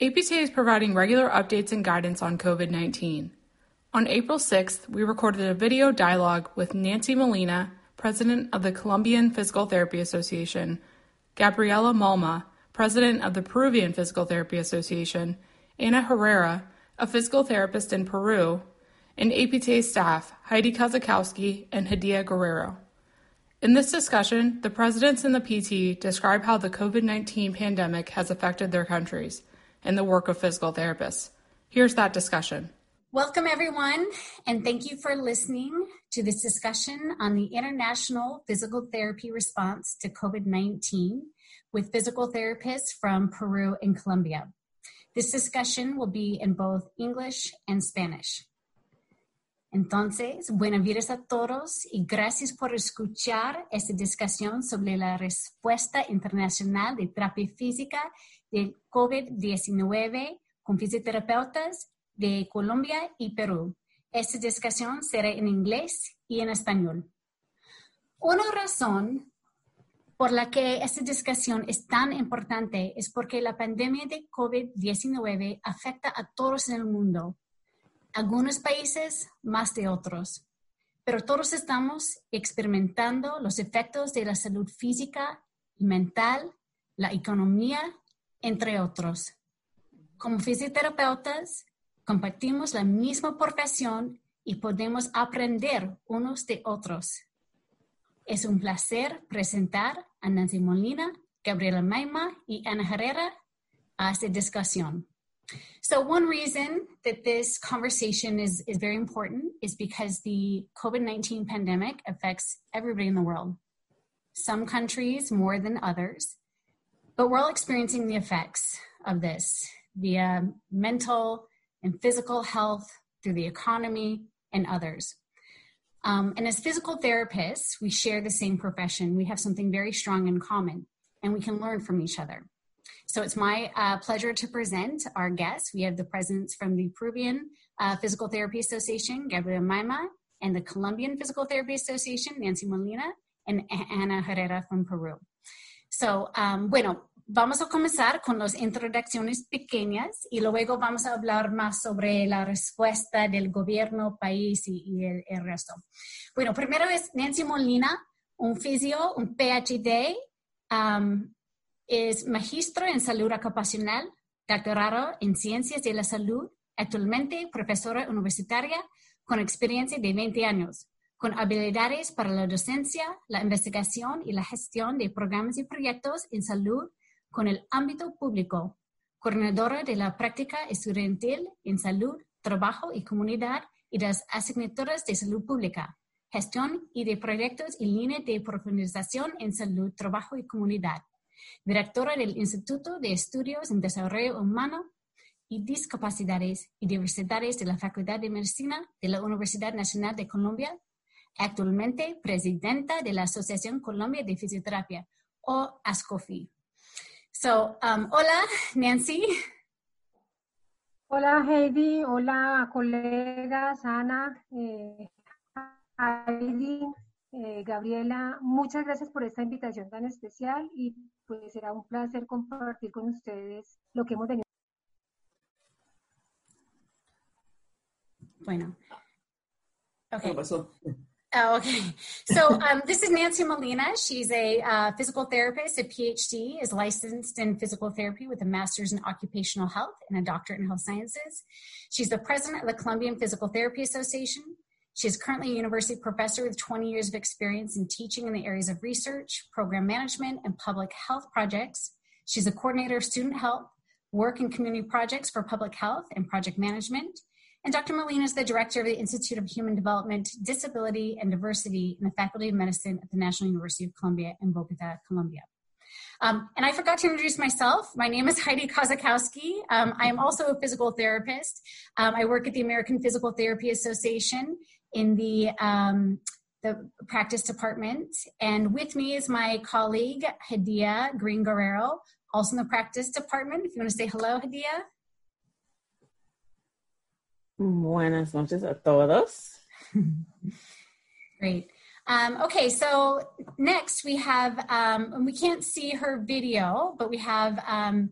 APTA is providing regular updates and guidance on COVID 19. On April 6th, we recorded a video dialogue with Nancy Molina, President of the Colombian Physical Therapy Association, Gabriela Malma, President of the Peruvian Physical Therapy Association, Ana Herrera, a physical therapist in Peru, and APTA staff Heidi Kazakowski and Hadia Guerrero. In this discussion, the presidents and the PT describe how the COVID 19 pandemic has affected their countries and the work of physical therapists. Here's that discussion. Welcome, everyone, and thank you for listening to this discussion on the international physical therapy response to COVID 19 with physical therapists from Peru and Colombia. This discussion will be in both English and Spanish. Entonces, buenas días a todos y gracias por escuchar esta discusión sobre la respuesta internacional de terapia física del COVID-19 con fisioterapeutas de Colombia y Perú. Esta discusión será en inglés y en español. Una razón por la que esta discusión es tan importante es porque la pandemia de COVID-19 afecta a todos en el mundo, algunos países más de otros, pero todos estamos experimentando los efectos de la salud física y mental, la economía, entre otros. Como fisioterapeutas, compartimos la misma profesión y podemos aprender unos de otros. Es un placer presentar a Nancy Molina, Gabriela Maima y Ana Herrera a esta discusión. So one reason that this conversation is, is very important is because the COVID-19 pandemic affects everybody in the world. Some countries more than others, but we're all experiencing the effects of this via mental and physical health through the economy and others. Um, and as physical therapists, we share the same profession. We have something very strong in common, and we can learn from each other. So it's my uh, pleasure to present our guests. We have the presence from the Peruvian uh, Physical Therapy Association, Gabriela Maima, and the Colombian Physical Therapy Association, Nancy Molina, and Ana Herrera from Peru. So, um, bueno, vamos a comenzar con las introducciones pequeñas y luego vamos a hablar más sobre la respuesta del gobierno, país y, y el, el, resto. Bueno, primero es Nancy Molina, un fisio, un PhD, um, es magistro en salud ocupacional, doctorado en ciencias de la salud, actualmente profesora universitaria con experiencia de 20 años con habilidades para la docencia, la investigación y la gestión de programas y proyectos en salud con el ámbito público, coordinadora de la práctica estudiantil en salud, trabajo y comunidad y las asignaturas de salud pública, gestión y de proyectos en línea de profundización en salud, trabajo y comunidad, directora del Instituto de Estudios en Desarrollo Humano y Discapacidades y Diversidades de la Facultad de Medicina de la Universidad Nacional de Colombia, actualmente presidenta de la Asociación Colombia de Fisioterapia, o ASCOFI. So, um, hola, Nancy. Hola, Heidi. Hola, colegas, Ana, eh, Heidi, eh, Gabriela. Muchas gracias por esta invitación tan especial y pues será un placer compartir con ustedes lo que hemos tenido. Bueno. Okay. Oh, okay. So um, this is Nancy Molina. She's a uh, physical therapist, a PhD, is licensed in physical therapy with a master's in occupational health and a doctorate in health sciences. She's the president of the Colombian Physical Therapy Association. She is currently a university professor with 20 years of experience in teaching in the areas of research, program management, and public health projects. She's a coordinator of student health, work and community projects for public health and project management. And Dr. Molina is the director of the Institute of Human Development, Disability, and Diversity in the Faculty of Medicine at the National University of Columbia in Bogota, Colombia. Um, and I forgot to introduce myself. My name is Heidi Kozakowski. Um, I am also a physical therapist. Um, I work at the American Physical Therapy Association in the um, the practice department. And with me is my colleague, Hadia Green Guerrero, also in the practice department. If you want to say hello, Hadia. Buenas noches a todos. Great. Um, okay, so next we have, um, we can't see her video, but we have um,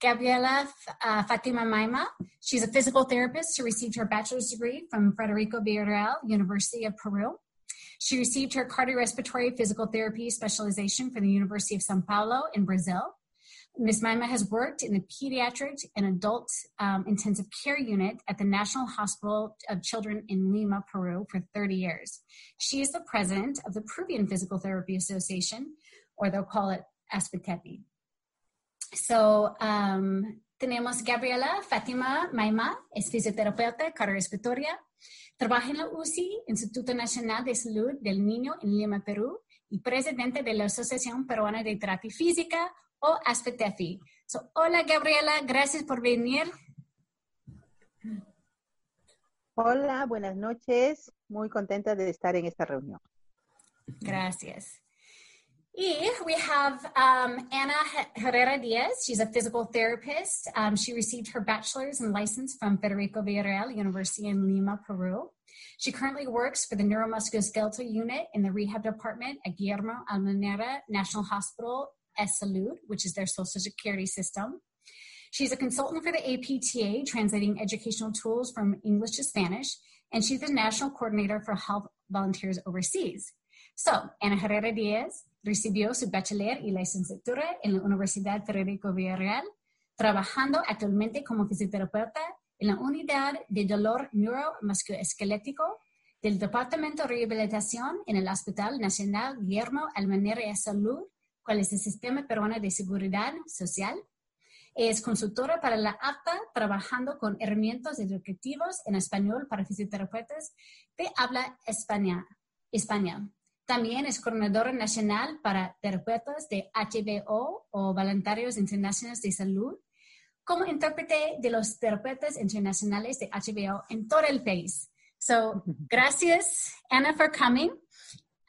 Gabriela uh, Fatima Maima. She's a physical therapist who received her bachelor's degree from Federico Villarreal, University of Peru. She received her cardiorespiratory physical therapy specialization from the University of Sao Paulo in Brazil. Ms. Maima has worked in the pediatric and adult um, intensive care unit at the National Hospital of Children in Lima, Peru for 30 years. She is the president of the Peruvian Physical Therapy Association, or they'll call it ASPETEPI. So, um, tenemos Gabriela Fatima Maima, es fisioterapeuta cardiorrespiratoria, trabaja en la UCI, Instituto Nacional de Salud del Niño en Lima, Perú, y presidente de la Asociación Peruana de Terapia Física, o ASPETEFI. So, hola Gabriela, gracias por venir. Hola, buenas noches. Muy contenta de estar en esta reunión. Gracias. Y we have um, Ana Herrera Diaz. She's a physical therapist. Um, she received her bachelor's and license from Federico Villarreal University in Lima, Peru. She currently works for the neuromusculoskeletal unit in the rehab department at Guillermo Almenara National Hospital Salud, which is their social security system. She's a consultant for the APTA, translating educational tools from English to Spanish, and she's the national coordinator for health volunteers overseas. So, Ana Herrera Diaz recibió su bachiller y licenciatura en la Universidad Federico Villarreal, trabajando actualmente como fisioterapeuta en la unidad de dolor neuromusculoesquelético del Departamento de Rehabilitación en el Hospital Nacional Guillermo Almenara Salud cuál es el Sistema Peruano de Seguridad Social. Es consultora para la APTA, trabajando con herramientas educativas en español para fisioterapeutas de habla española. España. También es coordinadora nacional para terapeutas de HBO o voluntarios internacionales de salud, como intérprete de los terapeutas internacionales de HBO en todo el país. So, gracias, Anna, for coming.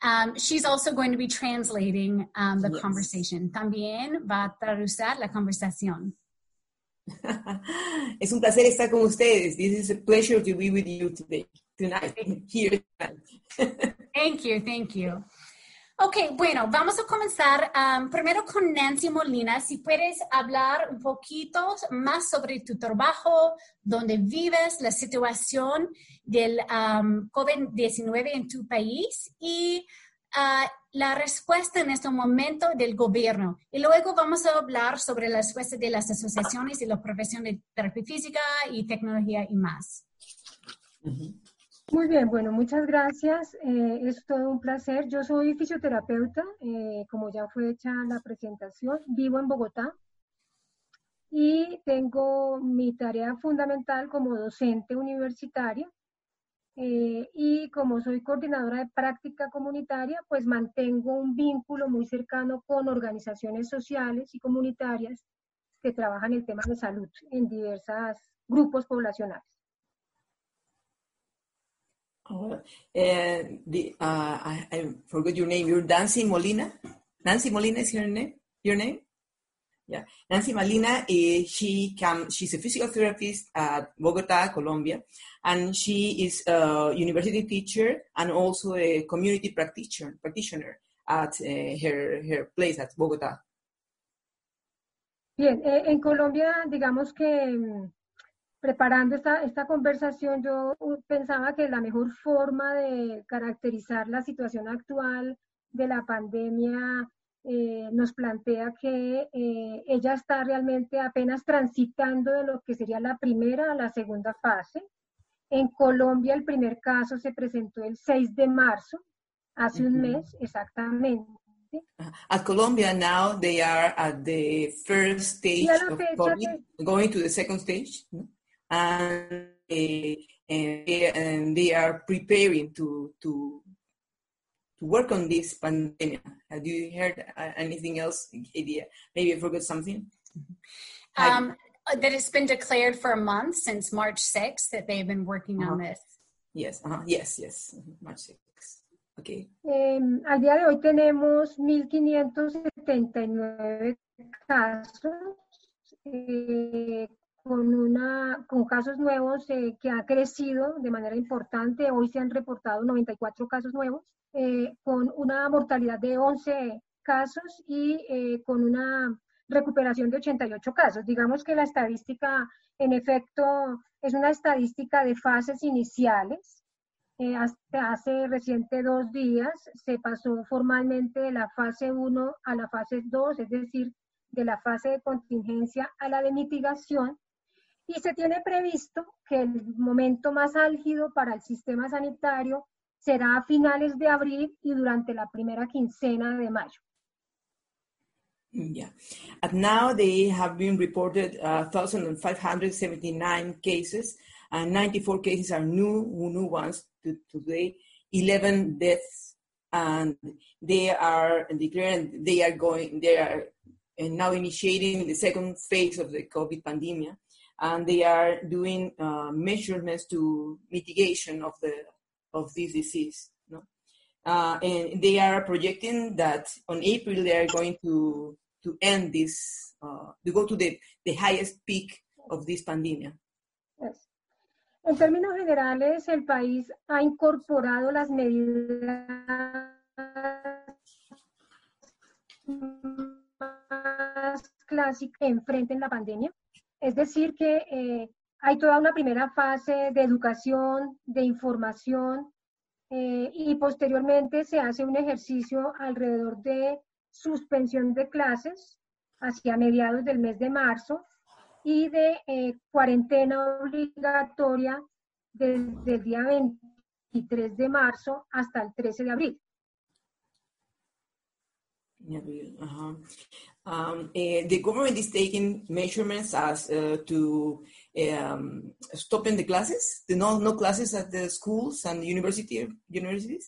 Um, she's also going to be translating um, the yes. conversation. También va a traducir la conversación. es un placer estar con ustedes. This is a pleasure to be with you today, tonight, here tonight. thank you, thank you. Ok, bueno, vamos a comenzar um, primero con Nancy Molina. Si puedes hablar un poquito más sobre tu trabajo, dónde vives, la situación del um, COVID-19 en tu país y uh, la respuesta en este momento del gobierno. Y luego vamos a hablar sobre la respuesta de las asociaciones y la profesión de terapia física y tecnología y más. Muy bien, bueno, muchas gracias. Eh, es todo un placer. Yo soy fisioterapeuta, eh, como ya fue hecha la presentación. Vivo en Bogotá y tengo mi tarea fundamental como docente universitaria. Eh, y como soy coordinadora de práctica comunitaria, pues mantengo un vínculo muy cercano con organizaciones sociales y comunitarias que trabajan el tema de salud en diversos grupos poblacionales. The, uh, I, I, forgot your name. You're Nancy Molina. Nancy Molina is your name. Your name? Yeah, Nancy Molina. Uh, she come. She's a physical therapist at Bogota, Colombia, and she is a university teacher and also a community practitioner. Practitioner at uh, her her place at Bogota. Bien, eh, en Colombia, digamos que mm, preparando esta, esta conversación, yo pensaba que la mejor forma de caracterizar la situación actual de la pandemia eh, nos plantea que eh, ella está realmente apenas transitando de lo que sería la primera a la segunda fase. En Colombia el primer caso se presentó el 6 de marzo, hace un mes exactamente. At Colombia now they are at the first stage of COVID, going to the second stage and, uh, and, they, and they are preparing to, to, to work on this pandemic. Have you heard uh, anything else, Idea? Maybe I forgot something. Um, that it's been declared for a month since March 6th that they've been working uh-huh. on this. Yes, uh-huh. yes, yes, March 6th. Okay. Eh, al día de hoy tenemos 1.579 casos eh, con, una, con casos nuevos eh, que ha crecido de manera importante. Hoy se han reportado 94 casos nuevos, eh, con una mortalidad de 11 casos y eh, con una recuperación de 88 casos. Digamos que la estadística, en efecto, es una estadística de fases iniciales. Eh, hasta hace reciente dos días se pasó formalmente de la fase 1 a la fase 2, es decir, de la fase de contingencia a la de mitigación. Y se tiene previsto que el momento más álgido para el sistema sanitario será a finales de abril y durante la primera quincena de mayo. Yeah. And now they have been reported uh, 1,579 cases, and 94 cases are new, new ones to, today, 11 deaths, and they are declaring they are going, they are now initiating the second phase of the COVID pandemic, and they are doing uh, measurements to mitigation of the of this disease. No? Uh, and they are projecting that on April they are going to to end this, uh, to go to the, the highest peak of this pandemia. Yes. En términos generales, el país ha incorporado las medidas más clásicas que enfrenten la pandemia. Es decir, que eh, hay toda una primera fase de educación, de información, eh, y posteriormente se hace un ejercicio alrededor de suspensión de clases hacia mediados del mes de marzo y de eh, cuarentena obligatoria desde el día 23 de marzo hasta el 13 de abril. Uh -huh. um, uh, the government is taking measurements as uh, to um, stopping the classes, the no, no classes at the schools and university universities,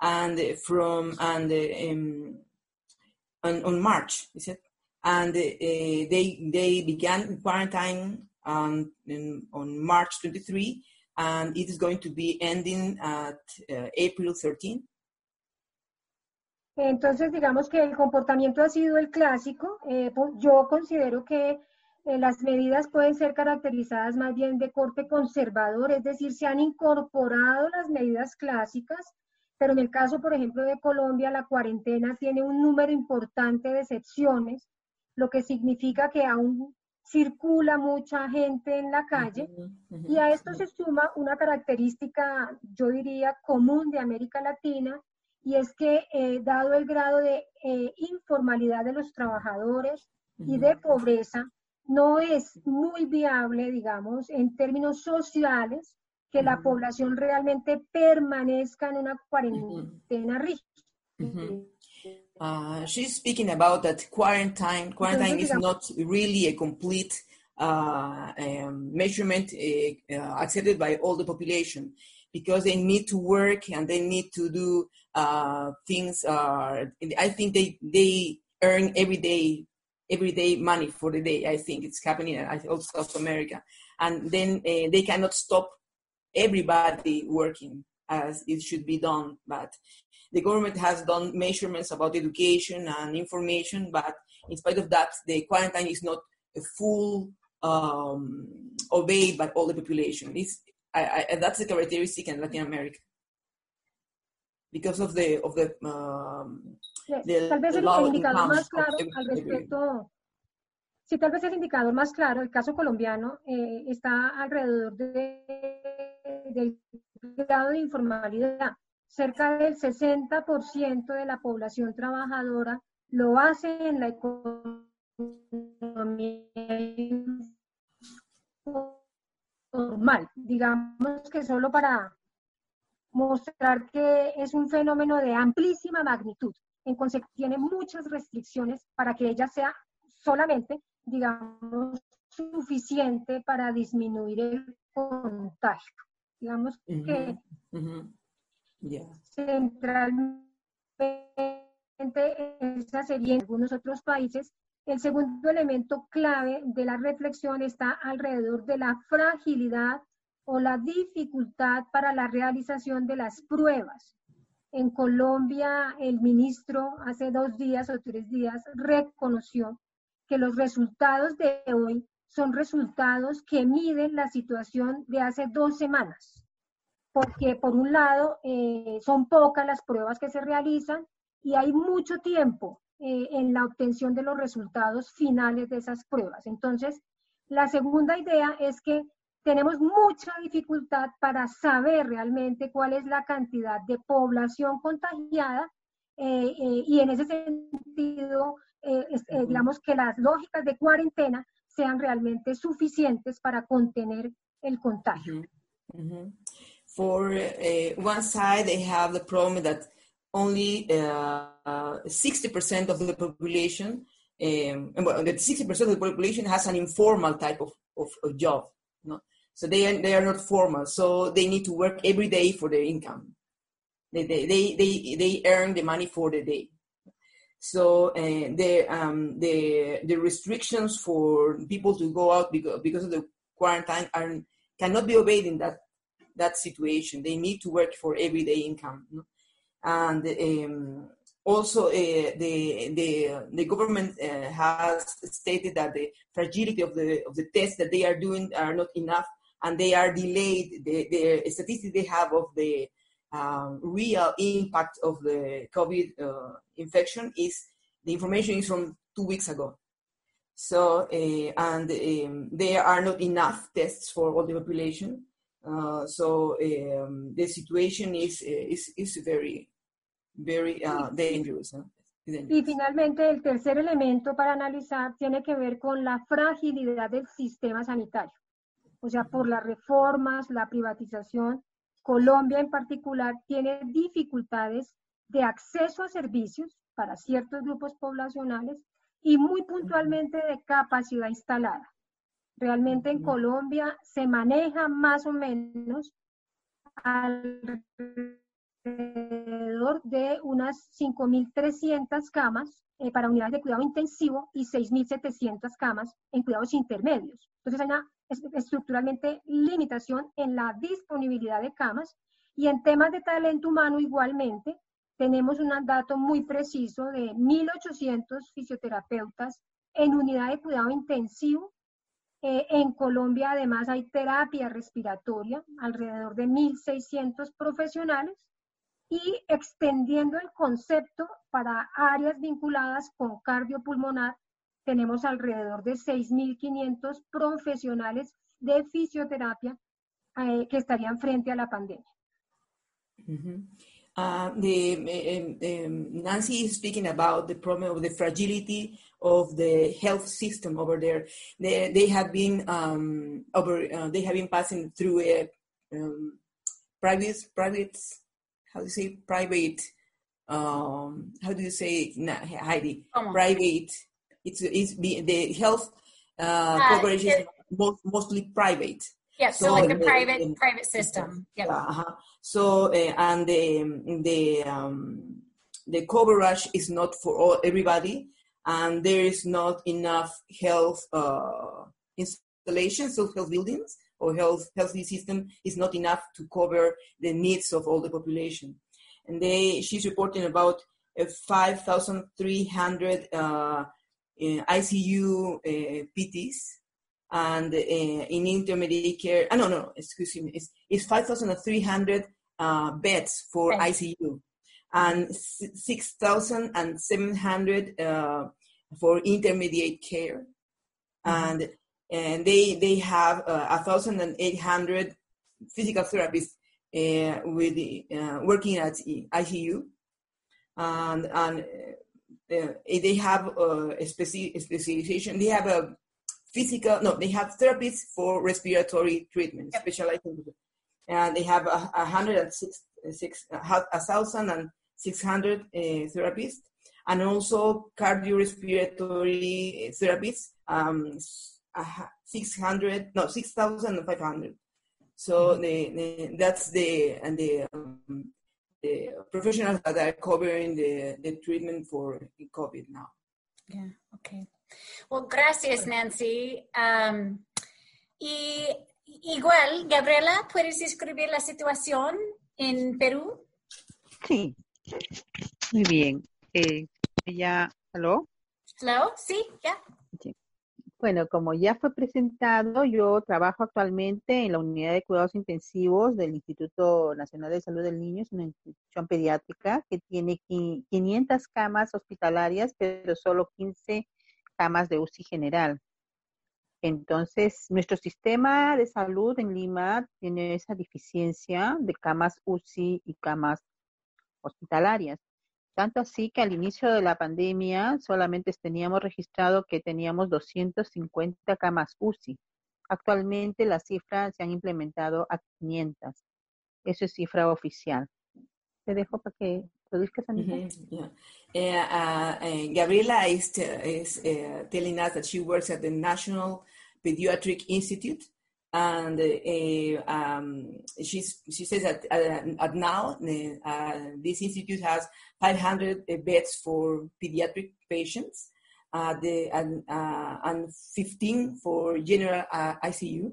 and from and um, on, March, is it? And uh, they they began quarantine on on March 23, and it is going to be ending at uh, April 13. Entonces, digamos que el comportamiento ha sido el clásico. Eh, yo considero que eh, las medidas pueden ser caracterizadas más bien de corte conservador, es decir, se han incorporado las medidas clásicas, pero en el caso, por ejemplo, de Colombia, la cuarentena tiene un número importante de excepciones, lo que significa que aún circula mucha gente en la calle y a esto se suma una característica, yo diría, común de América Latina y es que eh, dado el grado de eh, informalidad de los trabajadores y de pobreza, no es muy viable, digamos, en términos sociales, que la población realmente permanezca en una cuarentena rígida. Uh, she's speaking about that quarantine. Quarantine is not really a complete uh, um, measurement uh, uh, accepted by all the population because they need to work and they need to do uh, things. are. I think they they earn every day everyday money for the day. I think it's happening in also South America, and then they cannot stop everybody working as it should be done. But the government has done measurements about education and information, but in spite of that, the quarantine is not a full um, obeyed by all the population. It's, I, I, that's a characteristic in Latin America because of the of the, um, yes. the tal vez el, el indicador más claro al respecto Sí, tal vez el indicador más claro, el caso colombiano, eh, está alrededor de, del grado de informalidad. Cerca del 60% de la población trabajadora lo hace en la economía normal. Digamos que solo para mostrar que es un fenómeno de amplísima magnitud. En consecuencia, tiene muchas restricciones para que ella sea solamente digamos, suficiente para disminuir el contagio. Digamos que centralmente esa sería en algunos otros países. El segundo elemento clave de la reflexión está alrededor de la fragilidad o la dificultad para la realización de las pruebas. En Colombia, el ministro hace dos días o tres días reconoció que los resultados de hoy son resultados que miden la situación de hace dos semanas, porque por un lado eh, son pocas las pruebas que se realizan y hay mucho tiempo eh, en la obtención de los resultados finales de esas pruebas. Entonces, la segunda idea es que tenemos mucha dificultad para saber realmente cuál es la cantidad de población contagiada eh, eh, y en ese sentido, digamos que las lógicas de cuarentena sean realmente suficientes para contener el contagio. For one side, they have the problem that only 60% of the population, um, well, that 60% of the population has an informal type of, of, of job. No? So they are, they are not formal. So they need to work every day for their income. They, they, they, they, they earn the money for the day. So uh, the, um, the, the restrictions for people to go out because, because of the quarantine are, cannot be obeyed in that, that situation. They need to work for everyday income. And um, also uh, the, the, the government uh, has stated that the fragility of the, of the tests that they are doing are not enough and they are delayed. The, the statistics they have of the um, real impact of the COVID uh, infection is the information is from two weeks ago. So, uh, and um, there are not enough tests for all the population. Uh, so um, the situation is, is, is very very uh, dangerous. Y finalmente, el tercer elemento para analizar tiene que ver con la fragilidad del sistema sanitario. O sea, por las reformas, la privatización, Colombia en particular tiene dificultades de acceso a servicios para ciertos grupos poblacionales y muy puntualmente de capacidad instalada. Realmente en Colombia se maneja más o menos al alrededor de unas 5.300 camas eh, para unidades de cuidado intensivo y 6.700 camas en cuidados intermedios. Entonces hay una estructuralmente limitación en la disponibilidad de camas y en temas de talento humano igualmente tenemos un dato muy preciso de 1.800 fisioterapeutas en unidad de cuidado intensivo. Eh, en Colombia además hay terapia respiratoria, alrededor de 1.600 profesionales y extendiendo el concepto para áreas vinculadas con cardiopulmonar, tenemos alrededor de 6.500 profesionales de fisioterapia eh, que estarían frente a la pandemia. Mm -hmm. uh, the, um, um, Nancy is speaking about the problem of the fragility of the health system over there. They, they have been um, over. Uh, they have been passing through a um, private private how do you say private um how do you say Heidi private it's it's the health uh, uh coverage is most, mostly private yeah so, so like a private the, private system yeah uh-huh. so uh, and the the um the coverage is not for all everybody and there is not enough health uh installations of health buildings or health healthy system is not enough to cover the needs of all the population. And they, she's reporting about uh, 5,300 uh, ICU uh, PTs and uh, in intermediate care. Oh, no, no, excuse me. It's, it's 5,300 uh, beds for. ICU and 6,700 uh, for intermediate care. And and they they have uh, 1,800 physical therapists uh, with uh, working at ICU, and and uh, they have a speci- specialization. They have a physical no, they have therapists for respiratory treatment, yep. specialized, and they have a, a hundred and six, six a thousand and six hundred uh, therapists, and also cardiorespiratory therapists. Um, 600, no, 6,500. So mm-hmm. the, the, that's the, and the, um, the professionals that are covering the, the treatment for COVID now. Yeah, okay. Well, gracias, Nancy. Um, y igual, Gabriela, ¿puedes describir la situación en Perú? Sí, muy bien. Eh, ya, ¿aló? ¿Hello? Sí, ya. Bueno, como ya fue presentado, yo trabajo actualmente en la unidad de cuidados intensivos del Instituto Nacional de Salud del Niño, es una institución pediátrica que tiene 500 camas hospitalarias, pero solo 15 camas de UCI general. Entonces, nuestro sistema de salud en Lima tiene esa deficiencia de camas UCI y camas hospitalarias. Tanto así que al inicio de la pandemia solamente teníamos registrado que teníamos 250 camas UCI. Actualmente las cifras se han implementado a 500. Eso es cifra oficial. Te dejo para que produzcas, Anita. Mm yeah. uh, uh, Gabriela is, is uh, telling us that she works at the National Pediatric Institute and uh, um, she says that uh, at now uh, this institute has 500 beds for pediatric patients the, and, and 15 for general ICU.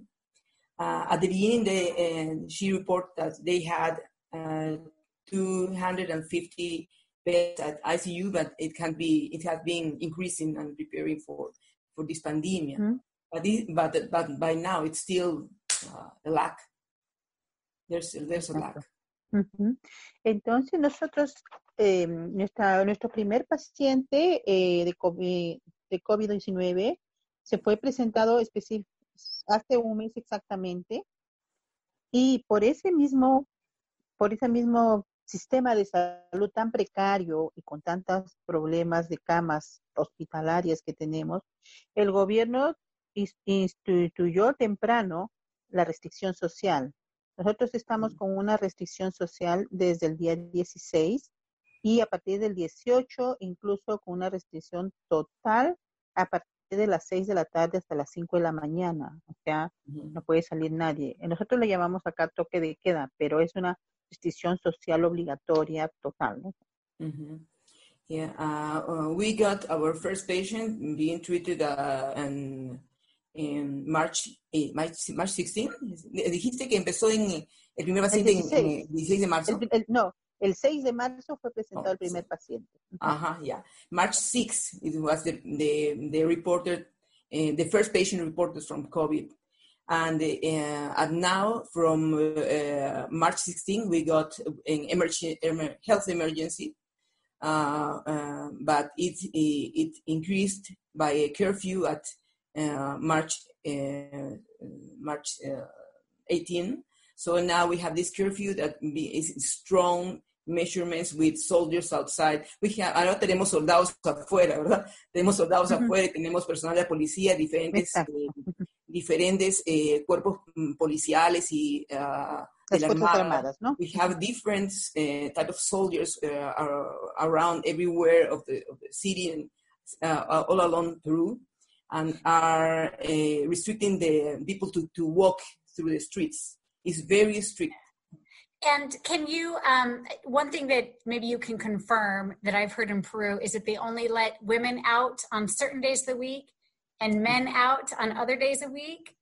at the beginning, they, she reported that they had 250 beds at ICU, but it can be it has been increasing and preparing for for this pandemic. Mm -hmm. But, this, but, but by now it's still uh, a lack. There's, there's a lack. Entonces nosotros, eh, nuestra, nuestro primer paciente eh, de COVID-19 de COVID se fue presentado hace un mes exactamente y por ese mismo, por ese mismo sistema de salud tan precario y con tantos problemas de camas hospitalarias que tenemos, el gobierno instituyó temprano la restricción social. Nosotros estamos con una restricción social desde el día 16 y a partir del 18 incluso con una restricción total a partir de las 6 de la tarde hasta las 5 de la mañana. O sea, no puede salir nadie. Nosotros le llamamos acá toque de queda, pero es una restricción social obligatoria total. ¿no? Mm -hmm. Yeah, uh, uh, we got our first patient being treated uh, and en March, eh, March, March 16. Dijiste que empezó en el primer paciente el 16. en, el 16 de marzo. El, el, no, el 6 de marzo fue presentado oh, el primer sí. paciente. Ajá, -huh, yeah. March 6, it was the, the, the reported, uh, the first patient reported from COVID. And, uh, and now, from uh, March 16, we got an emergency, health emergency. Uh, uh, but it, it increased by a curfew at March uh, March uh, 18. So now we have this curfew that is strong measurements with soldiers outside. We have, ahora tenemos soldados afuera, ¿verdad? Tenemos soldados uh -huh. afuera tenemos personal de policía, diferentes, eh, diferentes eh, cuerpos mm, policiales y uh, de la Armada. Armadas, ¿no? We have different uh, type of soldiers uh, around everywhere of the, of the city and uh, all along Peru and are uh, restricting the people to, to walk through the streets. It's very strict. And can you, um, one thing that maybe you can confirm that I've heard in Peru is that they only let women out on certain days of the week and men out on other days a week?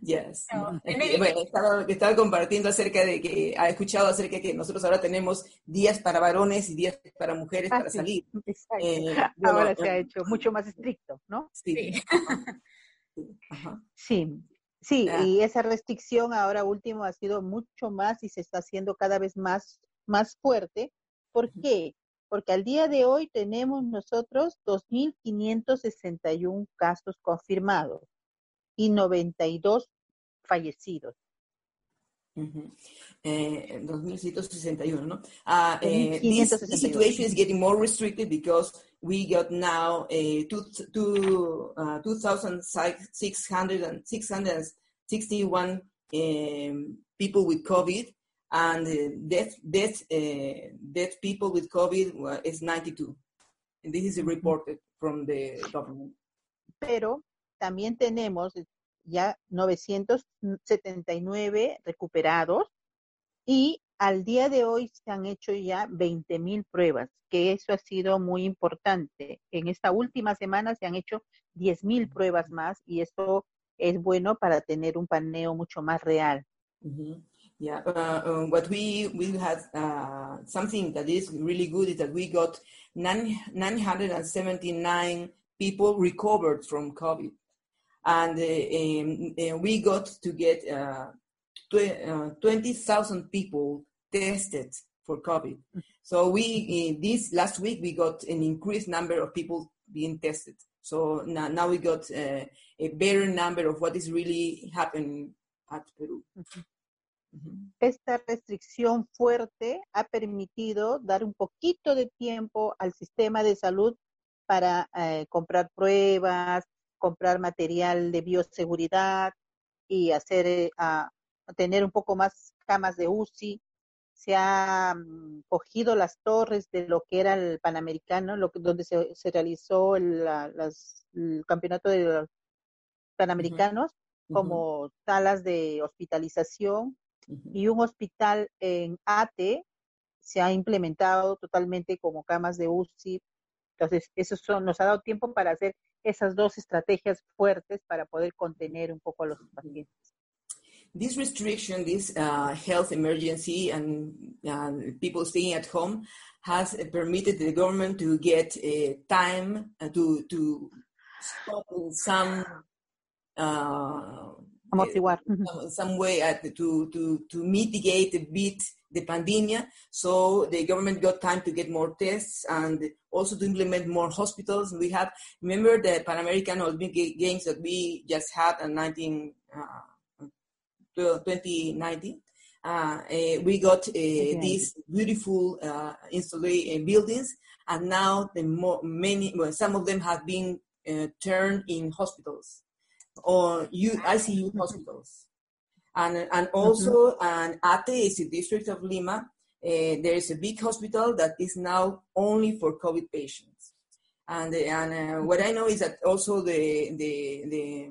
Yes. Bueno, estaba, estaba, compartiendo acerca de que ha escuchado acerca de que nosotros ahora tenemos días para varones y días para mujeres ah, para sí, salir. Eh, bueno, ahora se ha hecho mucho más estricto, ¿no? Sí. Ajá. Sí. Sí, ah. y esa restricción ahora último ha sido mucho más y se está haciendo cada vez más, más fuerte. ¿Por qué? Porque al día de hoy tenemos nosotros 2.561 casos confirmados y 92 fallecidos. Uh -huh. eh, 2161, ¿no? Uh, eh, this, this, situation is getting more restricted because we got now uh, two, two, uh, 2,661 um, people with COVID, and uh, death, death, uh, death people with COVID is 92. And this is reported from the government. Pero también tenemos ya 979 recuperados y al día de hoy se han hecho ya 20 mil pruebas, que eso ha sido muy importante. En esta última semana se han hecho 10 mil pruebas más y eso es bueno para tener un paneo mucho más real. Yeah, uh, um, what we we had uh, something that is really good is that we got nine, 979 people recovered from COVID. And uh, um, we got to get uh, tw- uh, 20,000 people tested for COVID. So we this last week we got an increased number of people being tested. So now, now we got uh, a better number of what is really happening at Peru. Esta restricción fuerte ha permitido dar un poquito de tiempo al sistema de salud para eh, comprar pruebas, comprar material de bioseguridad y hacer eh, a tener un poco más camas de UCI. Se han cogido las torres de lo que era el Panamericano, lo que, donde se, se realizó el, la, las, el campeonato de los Panamericanos, como salas de hospitalización y un hospital en ATE se ha implementado totalmente como camas de UCI. Entonces, eso son, nos ha dado tiempo para hacer esas dos estrategias fuertes para poder contener un poco a los pacientes. this restriction, this uh, health emergency, and uh, people staying at home has permitted the government to get uh, time uh, to to stop some uh, Amortiguar. Ujú. some, some way at, to to to mitigate a bit the pandemic. So the government got time to get more tests and also to implement more hospitals. We have remember the Pan American Olympic Games that we just had in 19. Uh, 2019, uh, eh, we got uh, these beautiful uh, installation buildings, and now the mo- many, well, some of them have been uh, turned in hospitals or U- ICU hospitals, and and also an ATE is the district of Lima. Uh, there is a big hospital that is now only for COVID patients, and and uh, what I know is that also the the the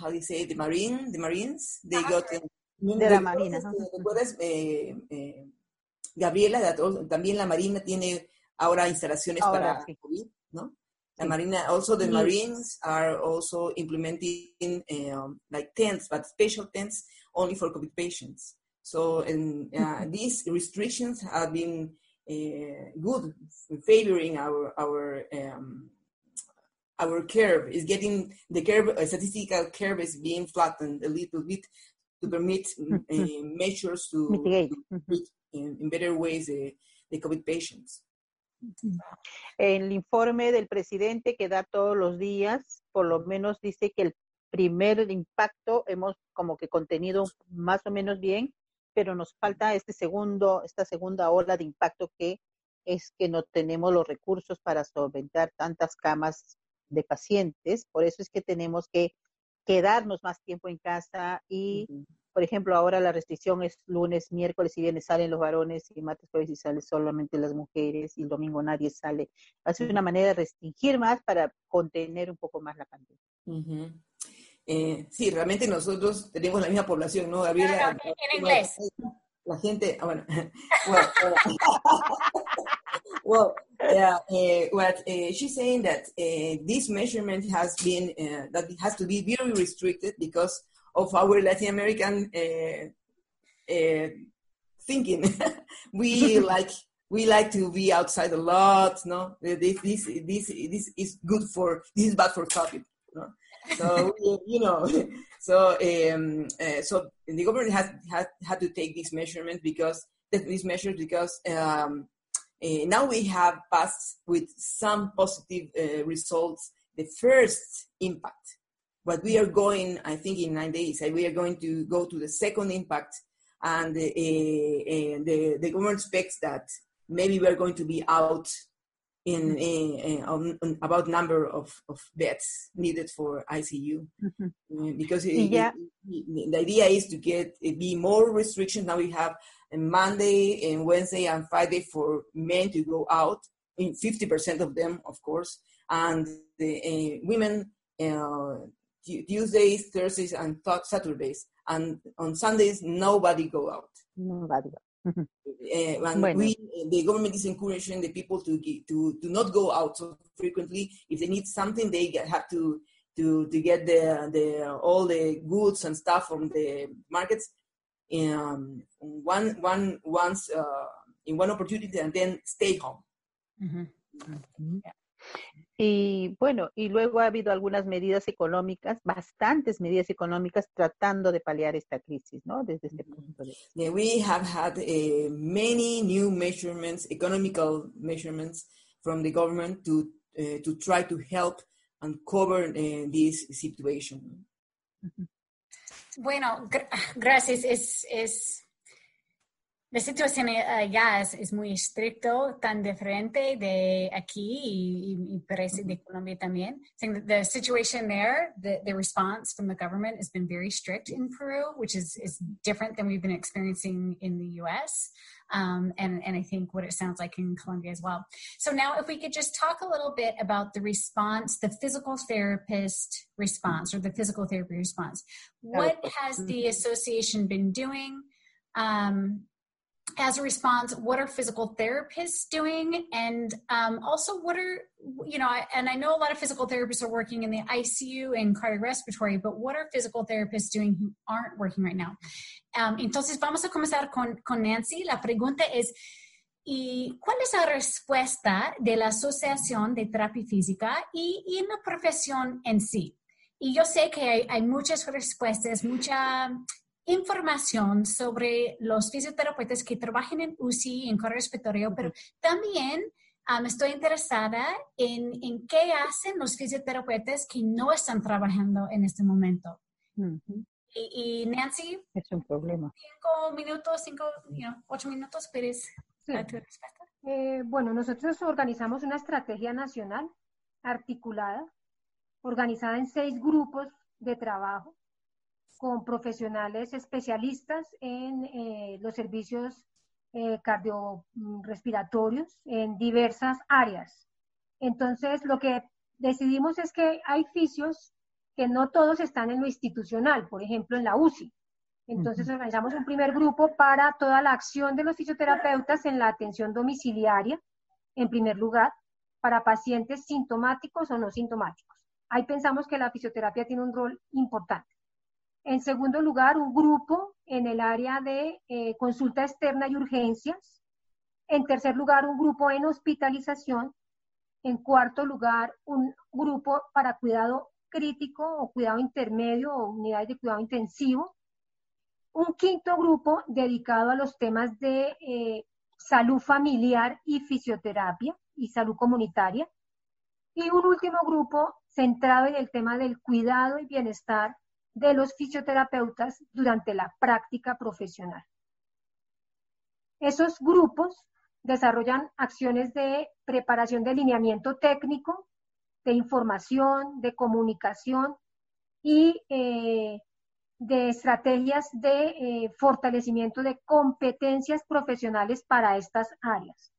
how do you say the marine the marines they got uh, De la Marina, ¿Recuerdas, recuerdas, eh, eh, Gabriela that also- también la marina tiene ahora instalaciones Ahora, para sí. COVID no la Sí. marina also the Y- marines are also implementing um, like tents but special tents only for COVID patients so and uh, these restrictions have been uh, good favoring our our um, our curve is getting the curve uh, statistical curve is being flattened a little bit to permit mm, uh, measures to, Mitigate. treat in, in better ways the COVID patients. El informe del presidente que da todos los días, por lo menos dice que el primer impacto hemos como que contenido más o menos bien, pero nos falta este segundo, esta segunda ola de impacto que es que no tenemos los recursos para solventar tantas camas de pacientes. Por eso es que tenemos que quedarnos más tiempo en casa y. por ejemplo, ahora la restricción es lunes, miércoles y viernes salen los varones y martes, jueves y salen solamente las mujeres y el domingo nadie sale. Hace una manera de restringir más para contener un poco más la pandemia. Ujú. Eh, sí, realmente nosotros tenemos la misma población, ¿no, Gabriela? No, en inglés. La gente, ah, bueno, well, uh, well, yeah, uh, what uh, she's saying that uh, this measurement has been uh, that it has to be very restricted because of our Latin American uh, uh, thinking. we like we like to be outside a lot. No, this this this this is good for this is bad for COVID. No? So you know, so um, uh, so the government has had had to take this measurement because these measures because um, uh, now we have passed with some positive uh, results the first impact. But we are going, I think, in nine days, uh, we are going to go to the second impact, and uh, uh, the the government expects that maybe we are going to be out in, in, on, on about number of, of beds needed for ICU Ujú. uh, because it, Y ya- it- the idea is to get it be more restrictions. Now we have a Monday and Wednesday and Friday for men to go out, in 50% of them, of course, and the uh, women uh, Tuesdays, Thursdays, and Saturdays, and on Sundays nobody go out. Nobody. va, digo. Uh, and Bueno. we, the government is encouraging the people to to to not go out so frequently. If they need something, they have to to to get the the all the goods and stuff from the markets um, one one once uh, in one opportunity and then stay home. Ujú. Y bueno, y luego ha habido algunas medidas económicas, bastantes medidas económicas tratando de paliar esta crisis, ¿no? Desde este punto de vista. Yeah, we have had uh, many new measurements, economical measurements from the government to uh, to try to help and cover uh, this situation. Bueno, gr- gracias. Es, es, la situación allá es, es muy estricto, tan diferente de aquí y, y, parece de Colombia también. The situation there, the, the response from the government has been very strict in Peru, which is, is different than we've been experiencing in the US. Um, and, and I think what it sounds like in Colombia as well. So now if we could just talk a little bit about the response, the physical therapist response or the physical therapy response. What has the association been doing? Um, as a response, what are physical therapists doing? And um, also, what are, you know, and I know a lot of physical therapists are working in the ICU and cardiorespiratory, but what are physical therapists doing who aren't working right now? Um, entonces, vamos a comenzar con, con Nancy. La pregunta es, ¿y cuál es la respuesta de la Asociación de Terapia Física y, y en la profesión en sí? Y yo sé que hay, hay muchas respuestas, mucha información sobre los fisioterapeutas que trabajan en UCI, en respiratorio, pero también um, estoy interesada en, en, qué hacen los fisioterapeutas que no están trabajando en este momento. Uh -huh. y, y, Nancy, es un problema. Cinco minutos, cinco, you know, ocho minutos, ¿puedes sí. tu respuesta? Eh, bueno, nosotros organizamos una estrategia nacional articulada, organizada en seis grupos de trabajo con profesionales especialistas en eh, los servicios eh, cardiorrespiratorios en diversas áreas. Entonces, lo que decidimos es que hay fisios que no todos están en lo institucional, por ejemplo, en la UCI. Entonces, organizamos un primer grupo para toda la acción de los fisioterapeutas en la atención domiciliaria, en primer lugar, para pacientes sintomáticos o no sintomáticos. Ahí pensamos que la fisioterapia tiene un rol importante. En segundo lugar, un grupo en el área de eh, consulta externa y urgencias. En tercer lugar, un grupo en hospitalización. En cuarto lugar, un grupo para cuidado crítico o cuidado intermedio o unidades de cuidado intensivo. Un quinto grupo dedicado a los temas de eh, salud familiar y fisioterapia y salud comunitaria. Y un último grupo centrado en el tema del cuidado y bienestar de los fisioterapeutas durante la práctica profesional. Esos grupos desarrollan acciones de preparación de lineamiento técnico, de información, de comunicación y eh, de estrategias de eh, fortalecimiento de competencias profesionales para estas áreas.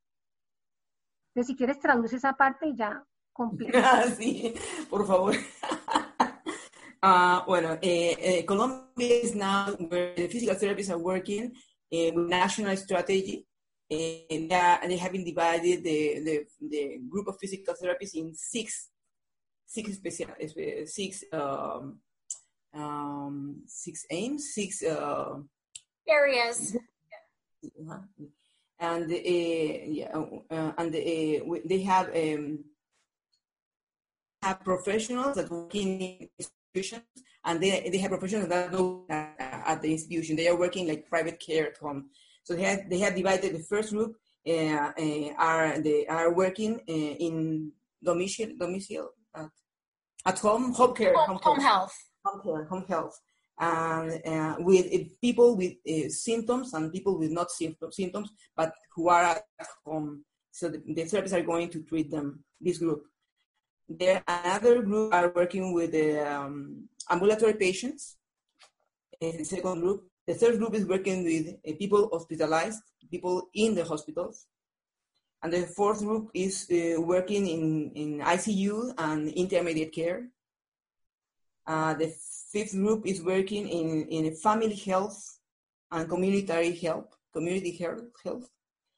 Entonces, si quieres, traduce esa parte y ya completa. sí, por favor. Uh, bueno, eh, eh, Colombia is now where the physical therapists are working uh, with national strategy. And they, have been divided the, the, the group of physical therapists in six six special six um, um, six aims six uh, areas and uh, yeah uh, and uh, they have um, have professionals that work in institutions and they, they have professionals that go at the institution. They are working like private care at home. So they have, they have divided the first group uh, uh, are they are working uh, in domicile domicile at, at home home care home, home health home care home health and with people with symptoms and people with not symptoms but who are at home. So the, the therapists are going to treat them. This group. There, another group are working with the um, ambulatory patients. The second group. The third group is working with uh, people hospitalized, people in the hospitals. And the fourth group is uh, working in, in ICU and intermediate care. Uh, the fifth group is working in, in family health and community health, community health. health.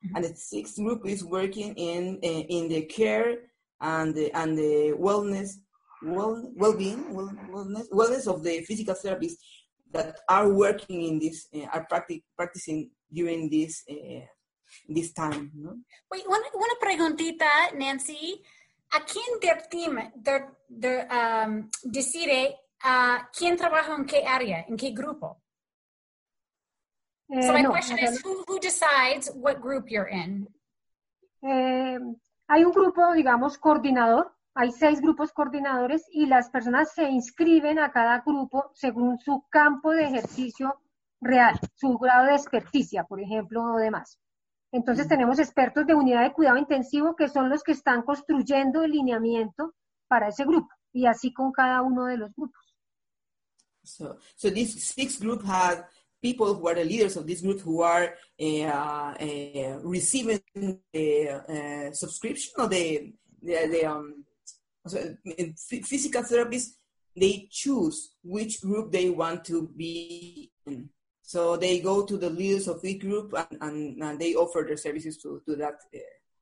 Mm-hmm. And the sixth group is working in, in the care and the, and the wellness, well, well-being, well, wellness, wellness of the physical therapists that are working in this, uh, are practic, practicing during this uh, this time. ¿no? Wait, una, una preguntita, Nancy. ¿A quién del team de, de, um, decide uh, quién trabaja en qué área, en qué grupo? Eh, so my no, question is, who, who decides what group you're in? Eh, hay un grupo, digamos, coordinador, hay seis grupos coordinadores y las personas se inscriben a cada grupo según su campo de ejercicio real, su grado de experticia, por ejemplo, o demás. Entonces tenemos expertos de unidad de cuidado intensivo que son los que están construyendo el lineamiento para ese grupo y así con cada uno de los grupos. So, so these six groups have people who are the leaders of this group who are uh, uh, receiving the uh, subscription or the, the, the um, physical therapists, they choose which group they want to be in. So they go to the leaders of each group and, and, and they offer their services to, to that,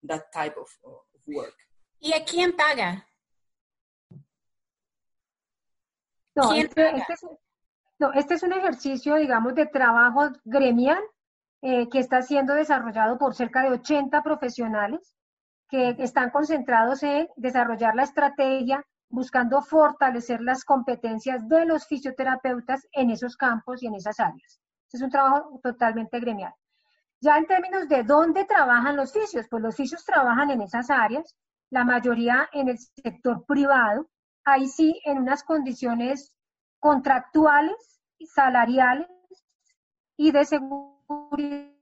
that type of, of work. ¿Y a quién paga? No, ¿Quién este, paga? este es, no, este es un ejercicio, digamos, de trabajo gremial eh, que está siendo desarrollado por cerca de 80 profesionales que están concentrados en desarrollar la estrategia, buscando fortalecer las competencias de los fisioterapeutas en esos campos y en esas áreas. Es un trabajo totalmente gremial. Ya en términos de dónde trabajan los fisios, pues los fisios trabajan en esas áreas, la mayoría en el sector privado, ahí sí en unas condiciones contractuales, salariales y de seguridad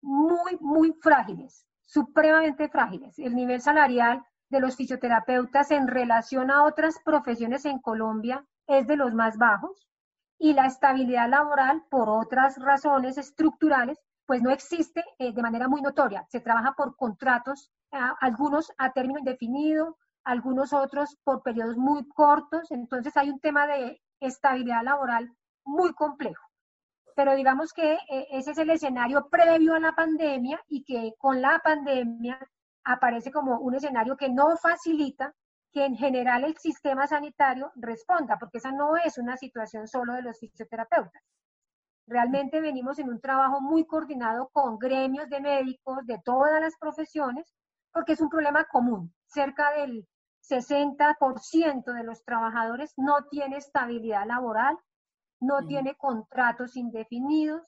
muy, muy frágiles, supremamente frágiles. El nivel salarial de los fisioterapeutas en relación a otras profesiones en Colombia es de los más bajos y la estabilidad laboral por otras razones estructurales pues no existe eh, de manera muy notoria. Se trabaja por contratos, algunos a término indefinido, algunos otros por periodos muy cortos, entonces hay un tema de estabilidad laboral muy complejo. Pero digamos que eh, ese es el escenario previo a la pandemia y que con la pandemia aparece como un escenario que no facilita que en general el sistema sanitario responda, porque esa no es una situación solo de los fisioterapeutas. Realmente venimos en un trabajo muy coordinado con gremios de médicos de todas las profesiones, porque es un problema común. Cerca del 60% de los trabajadores no tiene estabilidad laboral, no Ujú. tiene contratos indefinidos,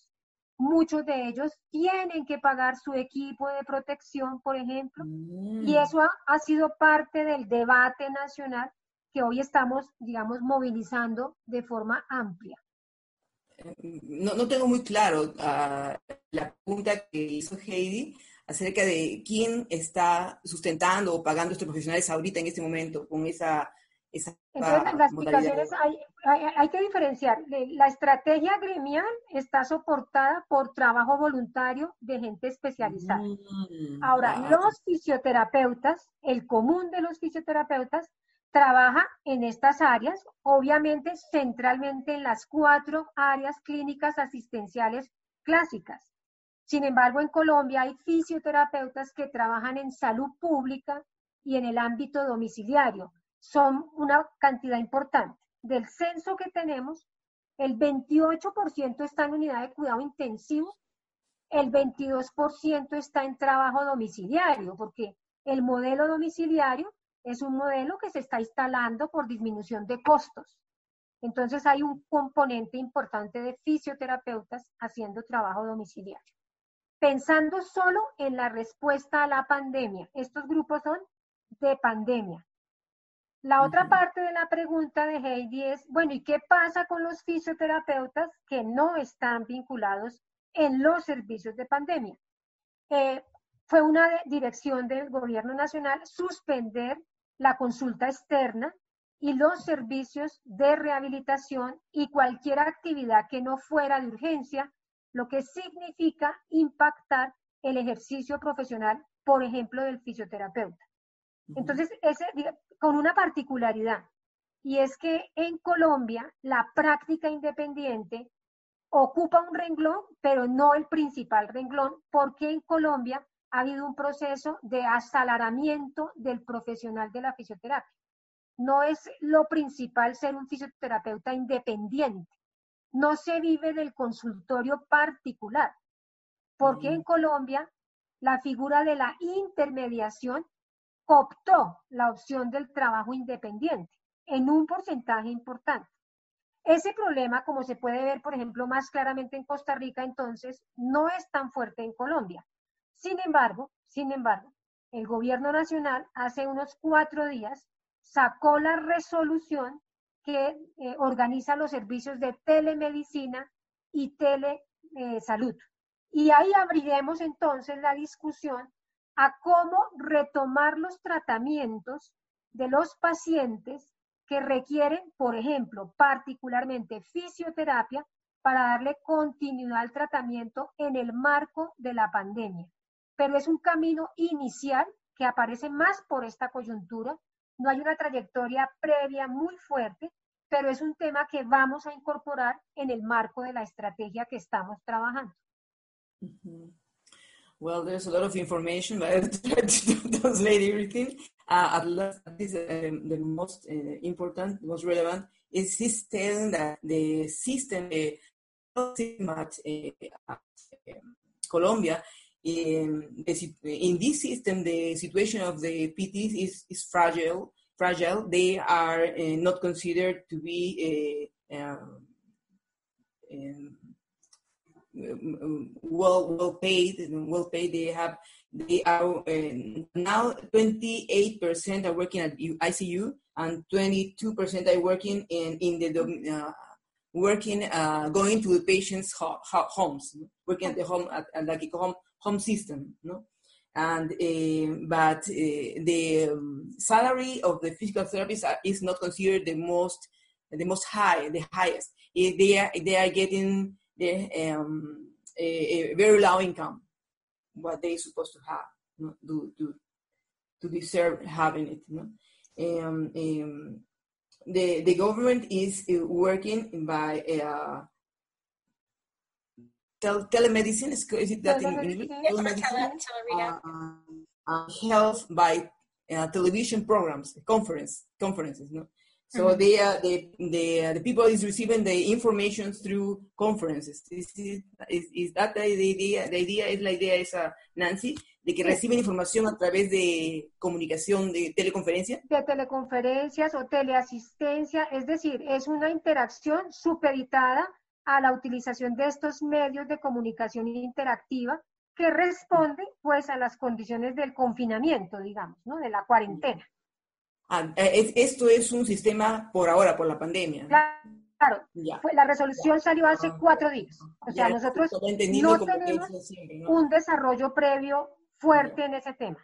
muchos de ellos tienen que pagar su equipo de protección, por ejemplo, Mm. y eso ha, ha sido parte del debate nacional que hoy estamos, digamos, movilizando de forma amplia. no, no tengo muy claro ah, la pregunta que hizo Heidi acerca de quién está sustentando o pagando a estos profesionales ahorita en este momento con esa, esa Entonces, las explicaciones hay, hay, hay que diferenciar. La estrategia gremial está soportada por trabajo voluntario de gente especializada. Mm, Ahora, ah, los fisioterapeutas, el común de los fisioterapeutas, trabaja en estas áreas, obviamente centralmente en las cuatro áreas clínicas asistenciales clásicas. Sin embargo, en Colombia hay fisioterapeutas que trabajan en salud pública y en el ámbito domiciliario. Son una cantidad importante. Del censo que tenemos, el 28% está en unidad de cuidado intensivo el 22% está en trabajo domiciliario, porque el modelo domiciliario es un modelo que se está instalando por disminución de costos. Entonces hay un componente importante de fisioterapeutas haciendo trabajo domiciliario. Pensando solo en la respuesta a la pandemia, estos grupos son de pandemia. La otra parte de la pregunta de Heidi es, bueno, ¿y qué pasa con los fisioterapeutas que no están vinculados en los servicios de pandemia? Eh, fue una de- dirección del gobierno nacional suspender la consulta externa y los servicios de rehabilitación y cualquier actividad que no fuera de urgencia, lo que significa impactar el ejercicio profesional, por ejemplo, del fisioterapeuta. Entonces, ese, con una particularidad, y es que en Colombia la práctica independiente ocupa un renglón, pero no el principal renglón, porque en Colombia ha habido un proceso de asalaramiento del profesional de la fisioterapia. No es lo principal ser un fisioterapeuta independiente. No se vive del consultorio particular, porque en Colombia la figura de la intermediación cooptó la opción del trabajo independiente en un porcentaje importante. Ese problema, como se puede ver, por ejemplo, más claramente en Costa Rica, entonces, no es tan fuerte en Colombia. Sin embargo, sin embargo, el gobierno nacional hace unos cuatro días sacó la resolución que eh, organiza los servicios de telemedicina y telesalud. y ahí abriremos entonces la discusión a cómo retomar los tratamientos de los pacientes que requieren, por ejemplo, particularmente fisioterapia para darle continuidad al tratamiento en el marco de la pandemia. Pero es un camino inicial que aparece más por esta coyuntura. No hay una trayectoria previa muy fuerte, pero es un tema que vamos a incorporar en el marco de la estrategia que estamos trabajando. Well, there's a lot of information, but I'll try to translate everything. Uh, at last, this, uh, the most uh, important, most relevant, is this telling that the system uh, uh, Colombia, in, in, this system, the situation of the PTs is, is fragile. Fragile. They are uh, not considered to be um, um, well well paid well paid they have they are now 28% are working at ICU and 22% are working in in the uh, working uh, going to the patients ho ho homes working at the home at, at a home home system no and uh, but uh, the um, salary of the physical therapist is not considered the most the most high the highest they are they are getting the um, a, a, very low income, what they're supposed to have you to, to, to deserve having it. You know? um, um, the, the government is uh, working by uh, tel- telemedicine, is, is it that in English? Telemedicine, uh, uh, health by uh, television programs, conference, conferences. No? So mm-hmm. they, uh, the, the, the people is receiving the information through conferences. Is, is, is that the idea? The idea es la idea esa, Nancy, de que reciben información a través de comunicación, de teleconferencia. De teleconferencias o teleasistencia, es decir, es una interacción supeditada a la utilización de estos medios de comunicación interactiva que responden pues a las condiciones del confinamiento, digamos, ¿no? de la cuarentena. Ah, eh, esto es un sistema por ahora, por la pandemia. Claro, la resolución salió hace cuatro días. O sea, nosotros no tenemos un desarrollo previo fuerte en ese tema.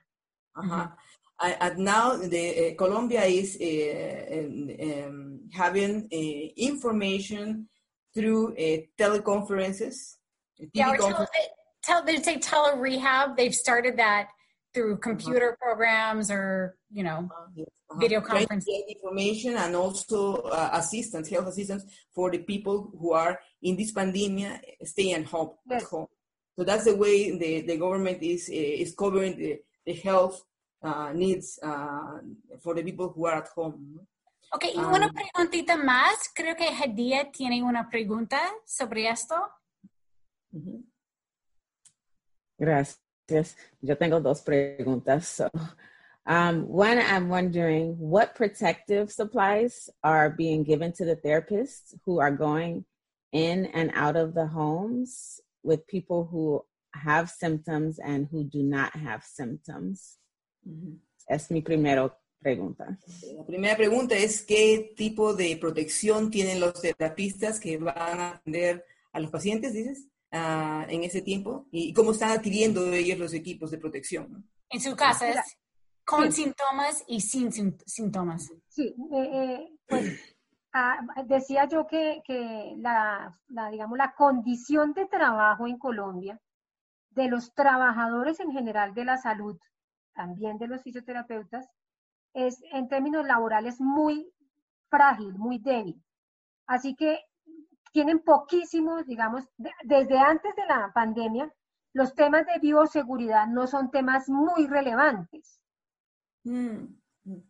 Ajá. And now the uh, Colombia is uh, um, having uh, information through teleconferences. Yeah, tele, tele, they say tele-rehab. They've started that through computer programs or, you know, uh-huh. video conference. information and also uh, assistance, health assistance for the people who are in this pandemic stay at home. Yes. At home. So that's the way the, the government is is covering the, the health uh, needs uh, for the people who are at home. Ok, y um, una preguntita más. Creo que Hadia tiene una pregunta sobre esto. -huh. Gracias. Yo tengo dos preguntas. So, um, one, I'm wondering what protective supplies are being given to the therapists who are going in and out of the homes with people who have symptoms and who do not have symptoms. Mm-hmm. Es mi primera pregunta. La primera pregunta es qué tipo de protección tienen los terapistas que van a atender a los pacientes, dices? uh, en ese tiempo y cómo están adquiriendo ellos los equipos de protección. En su caso, es con sí. síntomas y sin síntomas. Sí, eh, eh, pues ah, decía yo que, que la, la, digamos, la condición de trabajo en Colombia de los trabajadores en general de la salud, también de los fisioterapeutas, es en términos laborales muy frágil, muy débil. Así que tienen poquísimos, digamos, desde antes de la pandemia, los temas de bioseguridad no son temas muy relevantes. Mm, mm,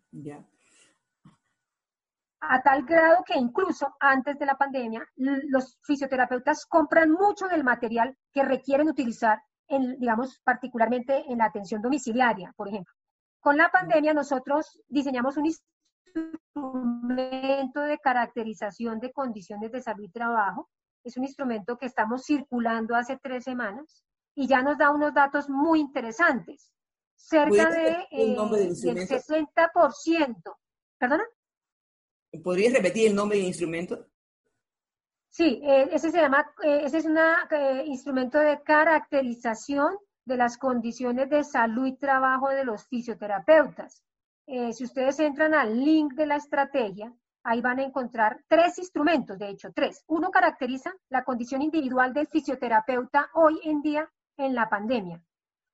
A tal grado que incluso antes de la pandemia, los fisioterapeutas compran mucho del material que requieren utilizar, en, digamos, particularmente en la atención domiciliaria, por ejemplo. Con la pandemia nosotros diseñamos un instrumento de caracterización de condiciones de salud y trabajo. Es un instrumento que estamos circulando hace tres semanas y ya nos da unos datos muy interesantes. Cerca de, eh, del 60%. ¿Perdona? ¿Podrías repetir el nombre del instrumento? Sí, eh, ese se llama, eh, ese es un instrumento de caracterización de las condiciones de salud y trabajo de los fisioterapeutas. Eh, si ustedes entran al link de la estrategia, ahí van a encontrar tres instrumentos, de hecho, tres. Uno caracteriza la condición individual del fisioterapeuta hoy en día en la pandemia.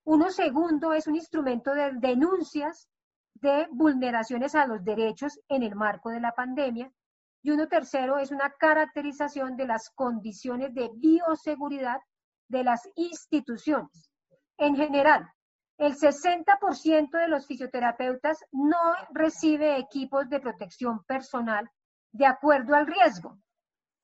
Uno segundo es un instrumento de denuncias de vulneraciones a los derechos en el marco de la pandemia. Y uno tercero es una caracterización de las condiciones de bioseguridad de las instituciones. En general, el 60% de los fisioterapeutas no recibe equipos de protección personal de acuerdo al riesgo.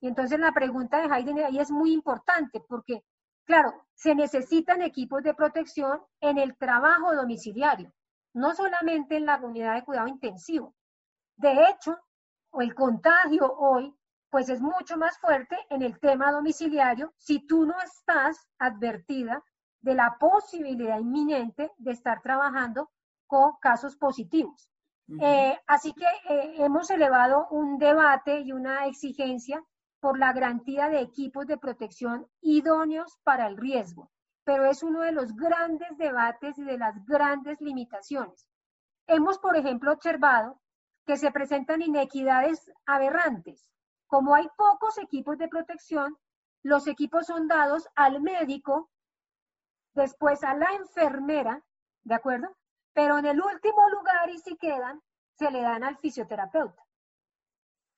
Y entonces la pregunta de Hayden ahí es muy importante porque, claro, se necesitan equipos de protección en el trabajo domiciliario, no solamente en la unidad de cuidado intensivo. De hecho, el contagio hoy, pues es mucho más fuerte en el tema domiciliario si tú no estás advertida de la posibilidad inminente de estar trabajando con casos positivos. Eh, así que eh, hemos elevado un debate y una exigencia por la garantía de equipos de protección idóneos para el riesgo, pero es uno de los grandes debates y de las grandes limitaciones. Hemos, por ejemplo, observado que se presentan inequidades aberrantes. Como hay pocos equipos de protección, los equipos son dados al médico después a la enfermera, ¿de acuerdo? Pero en el último lugar, y si quedan, se le dan al fisioterapeuta.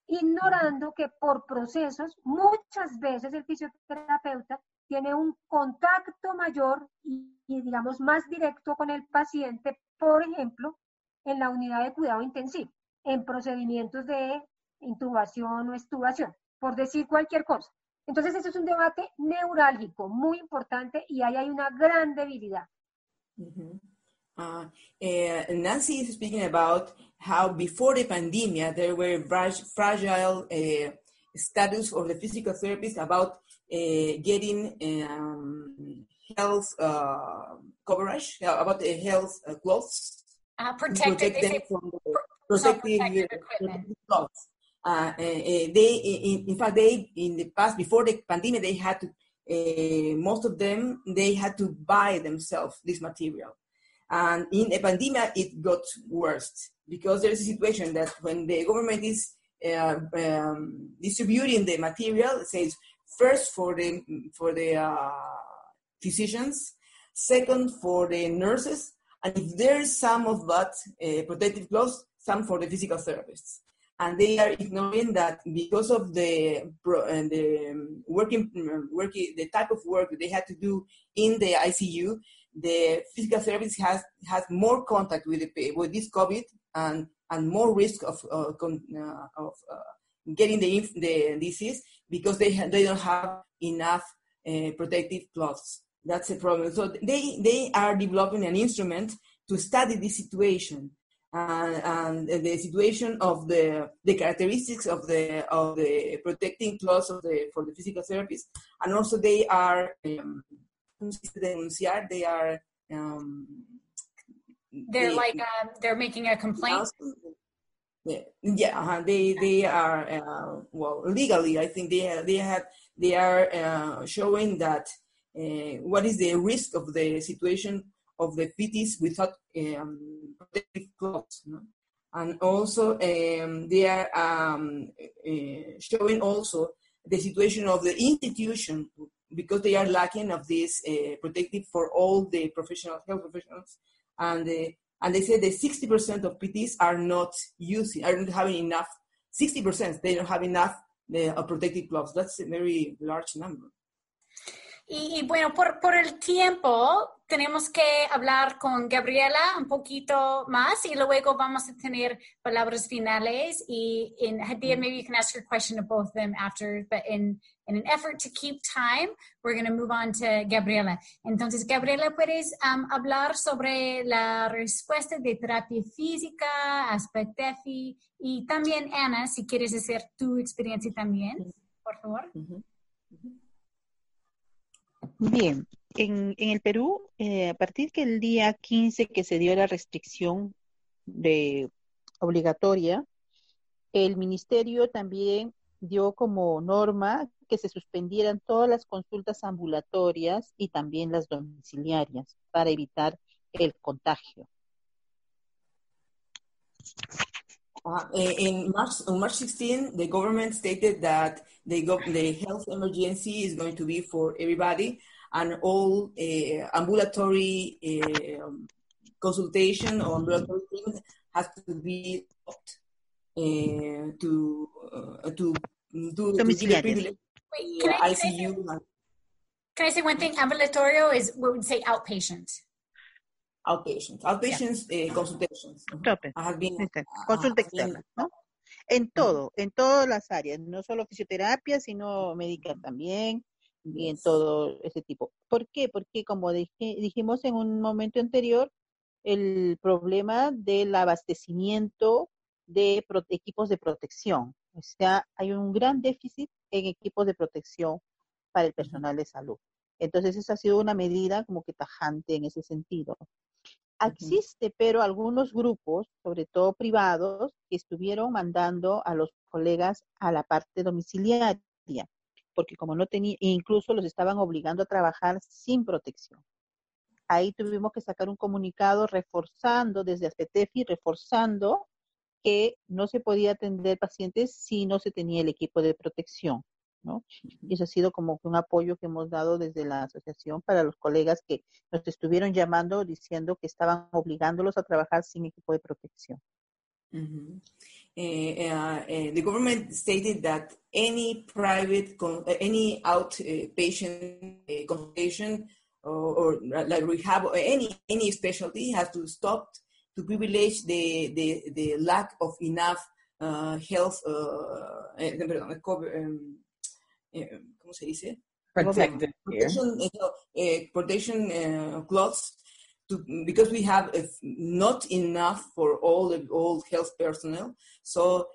Ignorando que por procesos, muchas veces el fisioterapeuta tiene un contacto mayor y, digamos, más directo con el paciente, por ejemplo, en la unidad de cuidado intensivo, en procedimientos de intubación o extubación, por decir cualquier cosa. Entonces, eso es un debate neurálgico muy importante y ahí hay una gran debilidad. Mm -hmm. uh, uh, Nancy is speaking about how before the pandemic there were fragile uh, status of the physical therapist about uh, getting um, health uh, coverage, uh, about the health clothes. protected, protect them from the protective, protective equipment. Clothes. Uh, uh, they, in, in, fact, they in the past before the pandemic, they had to. Uh, most of them they had to buy themselves this material, and in the pandemic it got worse because there is a situation that when the government is uh, um, distributing the material, it says first for the for the uh, physicians, second for the nurses, and if there is some of that uh, protective clothes, some for the physical therapists and they are ignoring that because of the uh, the working working the type of work they had to do in the ICU, the physical service has has more contact with the with this COVID and and more risk of uh, uh, of uh, getting the the disease because they they don't have enough uh, protective cloths. That's a problem. So they they are developing an instrument to study this situation and, and, the situation of the the characteristics of the of the protecting clause of the for the physical therapist, and also they are um, denunciar, they are um, they're they, like uh, they're making a complaint. Yeah, yeah uh, they they are uh, well legally. I think they they have they are uh, showing that uh, what is the risk of the situation of the PTs without um, protective clothes. No? And also, um, they are um, uh, showing also the situation of the institution because they are lacking of this uh, protective for all the professional health professionals. And, uh, and they say that 60% of PTs are not using, are not having enough, 60% they don't have enough protective gloves. That's a very large number. Y, bueno, por, por el tiempo, tenemos que hablar con Gabriela un poquito más y luego vamos a tener palabras finales. Y in Hadia, maybe you can ask your question to both of them after, but in, in an effort to keep time, we're going to move on to Gabriela. Entonces, Gabriela, ¿puedes um, hablar sobre la respuesta de terapia física, ASPETEFI y también, Ana, si quieres hacer tu experiencia también, por favor? Bien, en, el Perú, eh, a partir que el día 15 que se dio la restricción obligatoria, el ministerio también dio como norma que se suspendieran todas las consultas ambulatorias y también las domiciliarias para evitar el contagio. Uh, in March, on March 16, the government stated that the, the health emergency is and all uh, ambulatory uh, consultation or ambulatory treatment has to be stopped uh, to uh, to do Domiciliarias. Wait, can I, say, ICU. can I say one thing? Ambulatorio is what we would say outpatient. Outpatients, outpatients yeah. consultations. Tope. Have been, Consulta externa, ¿no? En todo, en todas las áreas, no solo fisioterapia, sino médica también, y en todo ese tipo. ¿Por qué? Porque como dije, dijimos en un momento anterior, el problema del abastecimiento de pro equipos de protección. O sea, hay un gran déficit en equipos de protección para el personal de salud. Entonces, esa ha sido una medida como que tajante en ese sentido. Existe, pero algunos grupos, sobre todo privados, que estuvieron mandando a los colegas a la parte domiciliaria, porque como no tenía, incluso los estaban obligando a trabajar sin protección. Ahí tuvimos que sacar un comunicado reforzando desde ASPETEFI, reforzando que no se podía atender pacientes si no se tenía el equipo de protección. ¿no? Y eso ha sido como un apoyo que hemos dado desde la asociación para los colegas que nos estuvieron llamando diciendo que estaban obligándolos a trabajar sin equipo de protección. Mm -hmm. uh, uh, the government stated that any private, any outpatient uh, consultation or, or, like rehab or any any specialty has to stop to privilege the the, the lack of enough health um, ¿cómo se dice? Protected protection, uh, protection uh, cloths to, because we have not enough for all the all health personnel. So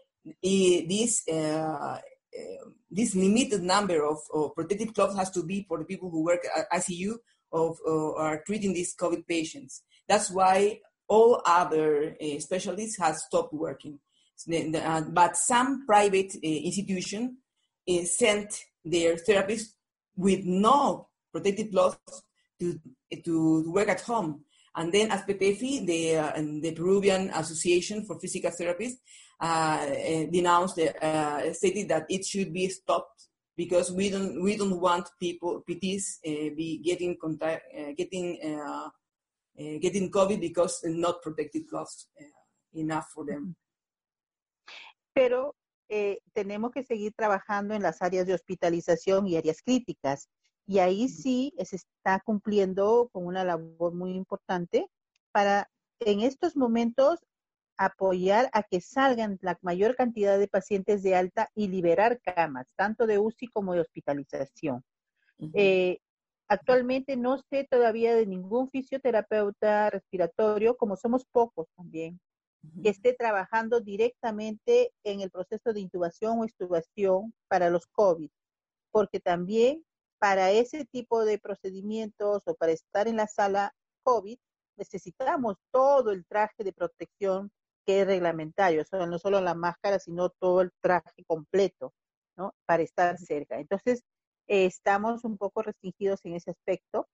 this uh, um, this limited number of, of, protective cloths has to be for the people who work at ICU of are treating these COVID patients. That's why all other uh, specialists have stopped working. Uh, but some private uh, institution sent their therapists with no protective clothes to, to work at home. And then ASPETEFI, the, uh, the Peruvian Association for Physical Therapists, uh, denounced, uh, stated that it should be stopped because we don't, we don't want people, PTs, uh, be getting contact, uh, getting, uh, getting COVID because not protective clothes enough for them. Pero eh, tenemos que seguir trabajando en las áreas de hospitalización y áreas críticas. Y ahí sí se está cumpliendo con una labor muy importante para en estos momentos apoyar a que salgan la mayor cantidad de pacientes de alta y liberar camas, tanto de UCI como de hospitalización. Uh -huh. eh, actualmente no sé todavía de ningún fisioterapeuta respiratorio, como somos pocos también, que esté trabajando directamente en el proceso de intubación o extubación para los COVID, porque también para ese tipo de procedimientos o para estar en la sala COVID necesitamos todo el traje de protección que es reglamentario, o sea, no solo la máscara, sino todo el traje completo, ¿no? Para estar cerca. Entonces, eh, estamos un poco restringidos en ese aspecto,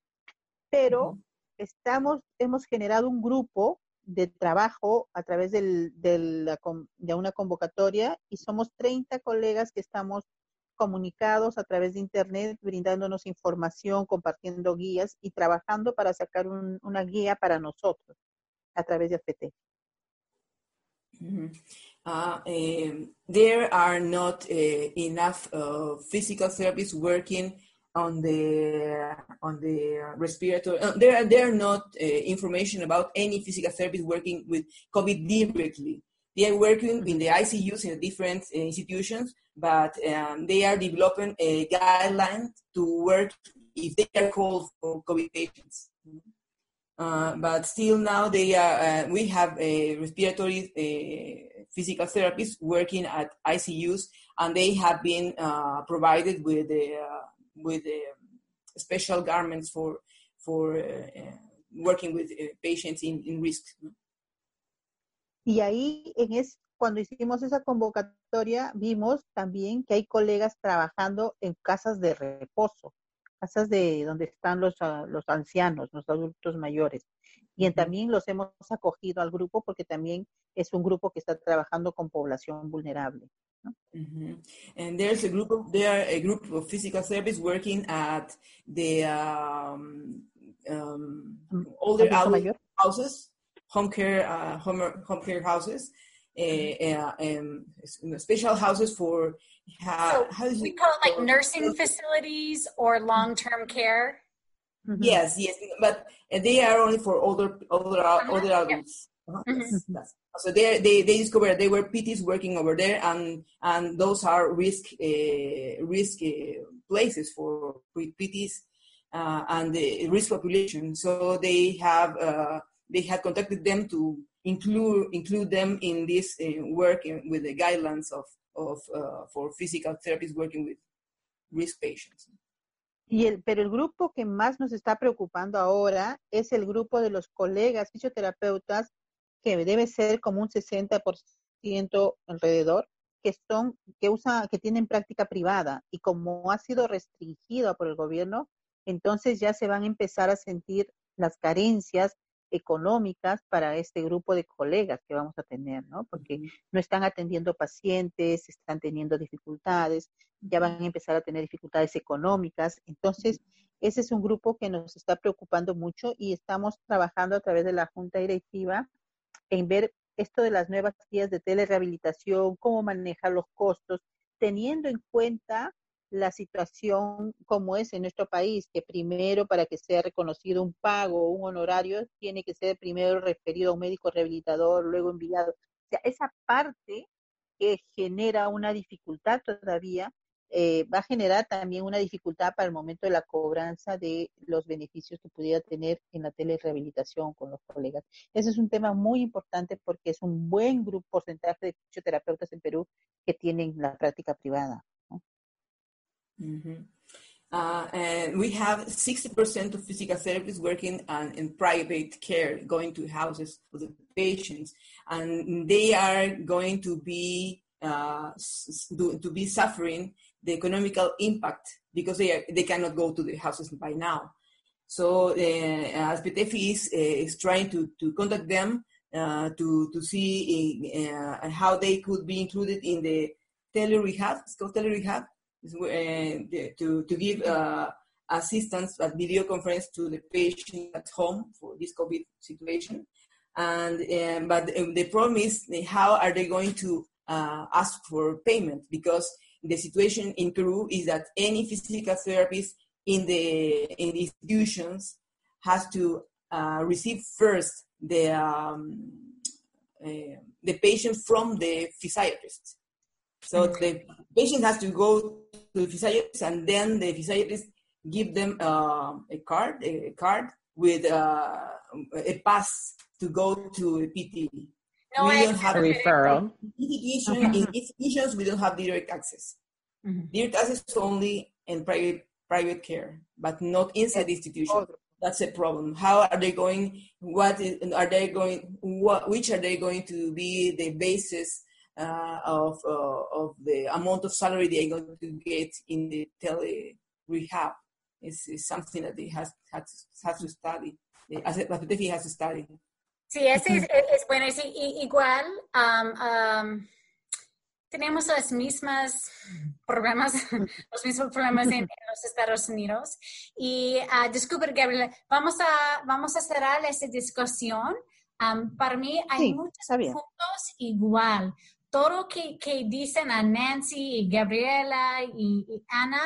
pero uh -huh. estamos, hemos generado un grupo de trabajo a través del, del, de una convocatoria y somos 30 colegas que estamos comunicados a través de Internet, brindándonos información, compartiendo guías y trabajando para sacar un, una guía para nosotros a través de AFT. Uh, um, there are not uh, enough uh, physical therapists working on the on the respiratory. Uh, there are there are not uh, information about any physical therapists working with COVID directly. They are working in the ICUs in different uh, institutions, but um, they are developing a guideline to work if they are called for COVID patients. Uh, but still now they are, uh, we have a respiratory uh, physical therapists working at ICUs, and they have been uh, provided with uh, with special garments for for working with patients in, in risk. Y ahí, en es, cuando hicimos esa convocatoria, vimos también que hay colegas trabajando en casas de reposo casas de donde están los, uh, los ancianos, los adultos mayores. Y también los hemos acogido al grupo porque también es un grupo que está trabajando con población vulnerable. ¿no? Mm -hmm. And there's a group of, there are a group of physical therapists working at the um, um, older houses, home care, uh, home, home care houses, uh, um, special houses for how, so we call it like nursing facilities or long-term care. Mm-hmm. Yes, yes, but they are only for older older uh-huh. older adults. Uh-huh. Mm-hmm. so they they they discovered they were PTs working over there, and and those are risk uh, risk uh, places for PTs uh, and the risk population. So they have uh, they had contacted them to include include them in this uh, work with the guidelines of of uh, for physical therapists working with risk patients. Y el, pero el grupo que más nos está preocupando ahora es el grupo de los colegas fisioterapeutas, que debe ser como un 60% alrededor, que son, que usan, que tienen práctica privada. Y como ha sido restringido por el gobierno, entonces ya se van a empezar a sentir las carencias económicas para este grupo de colegas que vamos a tener, ¿no? Porque no están atendiendo pacientes, están teniendo dificultades, ya van a empezar a tener dificultades económicas. Entonces, ese es un grupo que nos está preocupando mucho y estamos trabajando a través de la Junta Directiva en ver esto de las nuevas guías de telerehabilitación, cómo manejar los costos, teniendo en cuenta la situación como es en nuestro país, que primero para que sea reconocido un pago o un honorario, tiene que ser primero referido a un médico rehabilitador, luego enviado. O sea, esa parte que genera una dificultad todavía, eh, va a generar también una dificultad para el momento de la cobranza de los beneficios que pudiera tener en la telerehabilitación con los colegas. Ese es un tema muy importante porque es un buen grupo, porcentaje de fisioterapeutas en Perú que tienen la práctica privada. Mm-hmm. Uh, and we have 60% of physical therapists working on, in private care, going to houses of the patients, and they are going to be uh, to be suffering the economical impact because they are, they cannot go to the houses by now. So uh, as PTEFI is, uh, is trying to, to contact them uh, to to see uh, how they could be included in the tele rehab. It's called tele rehab to, to give uh, assistance at video conference to the patient at home for this COVID situation. And um, but the problem is how are they going to uh, ask for payment because the situation in Peru is that any physical therapist in the in the institutions has to uh, receive first the um, uh, the patient from the physiatrist. So the patient has to go to the physiatrist, and then the physiatrist give them uh, a card, a card with uh, a pass to go to a PT. No, we don't have a referral. Institution, in institutions, we don't have direct access. Mm-hmm. Direct access only in private private care, but not inside the institution. That's a problem. How are they going? What is, are they going? What which are they going to be the basis uh, of, uh, of the amount of salary they are going to get in the tele rehab is, is something that they has, has, has to study. As a, has to study. Sí, ese es, es bueno. Es igual, um, um, tenemos las mismas problemas, los mismos problemas en, en los Estados Unidos. Y uh, disculpe, Gabriela, vamos a, vamos a cerrar esta discusión. Um, para mí hay sí, muchos puntos igual todo que, que dicen a Nancy y Gabriela y, y Ana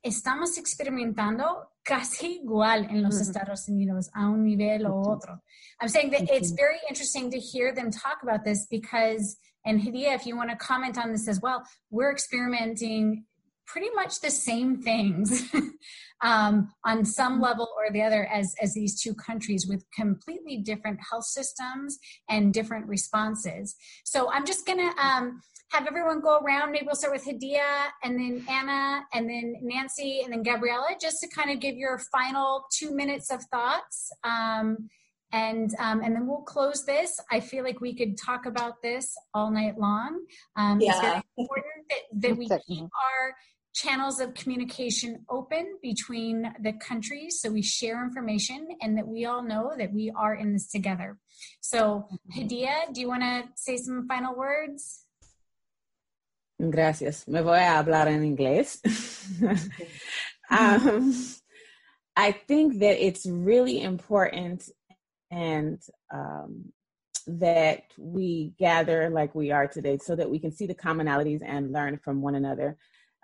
estamos experimentando casi igual en los Estados Unidos a un nivel o otro. I'm saying that it's very interesting to hear them talk about this because, and Hadia, if you want to comment on this as well, we're experimenting pretty much the same things um, on some level or the other as, as these two countries with completely different health systems and different responses. So I'm just going to um, have everyone go around. Maybe we'll start with Hadia and then Anna and then Nancy and then Gabriella, just to kind of give your final two minutes of thoughts. Um, and um, and then we'll close this. I feel like we could talk about this all night long. Um, yeah. It's very important that, that we keep our channels of communication open between the countries so we share information and that we all know that we are in this together. So, Hadia, do you want to say some final words? Gracias. Me voy a hablar en inglés. um, I think that it's really important and um, that we gather like we are today so that we can see the commonalities and learn from one another.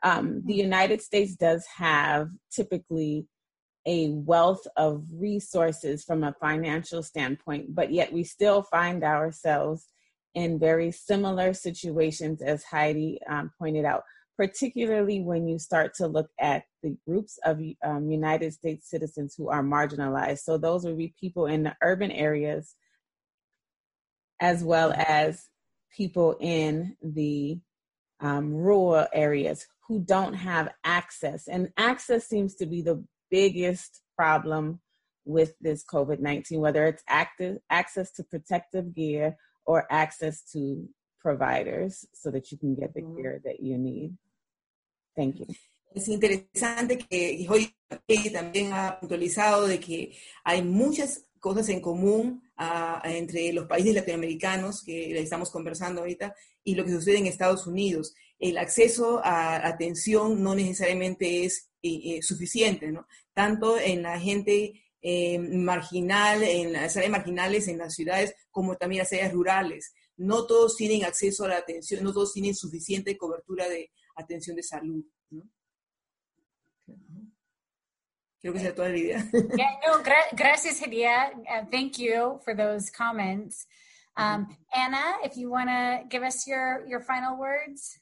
Um, the United States does have typically a wealth of resources from a financial standpoint, but yet we still find ourselves in very similar situations as Heidi um, pointed out, particularly when you start to look at the groups of um, United States citizens who are marginalized. So those would be people in the urban areas as well as people in the um, rural areas who don't have access. And access seems to be the biggest problem with this COVID 19, whether it's active, access to protective gear or access to providers so that you can get the care that you need. Thank you. Es interesante que hoy también ha puntualizado de que hay muchas cosas en común uh, entre los países latinoamericanos que estamos conversando ahorita y lo que sucede en Estados Unidos. El acceso a atención no necesariamente es eh, eh, suficiente, ¿no? Tanto en la gente eh, marginal, en las áreas marginales, en las ciudades, como también las áreas rurales. No todos tienen acceso a la atención, no todos tienen suficiente cobertura de atención de salud. ¿no? Creo que sea toda la idea. Yeah, no, gra gracias, Hadia. Uh, thank you for those comments. Um, Anna, if you want to give us your, your final words.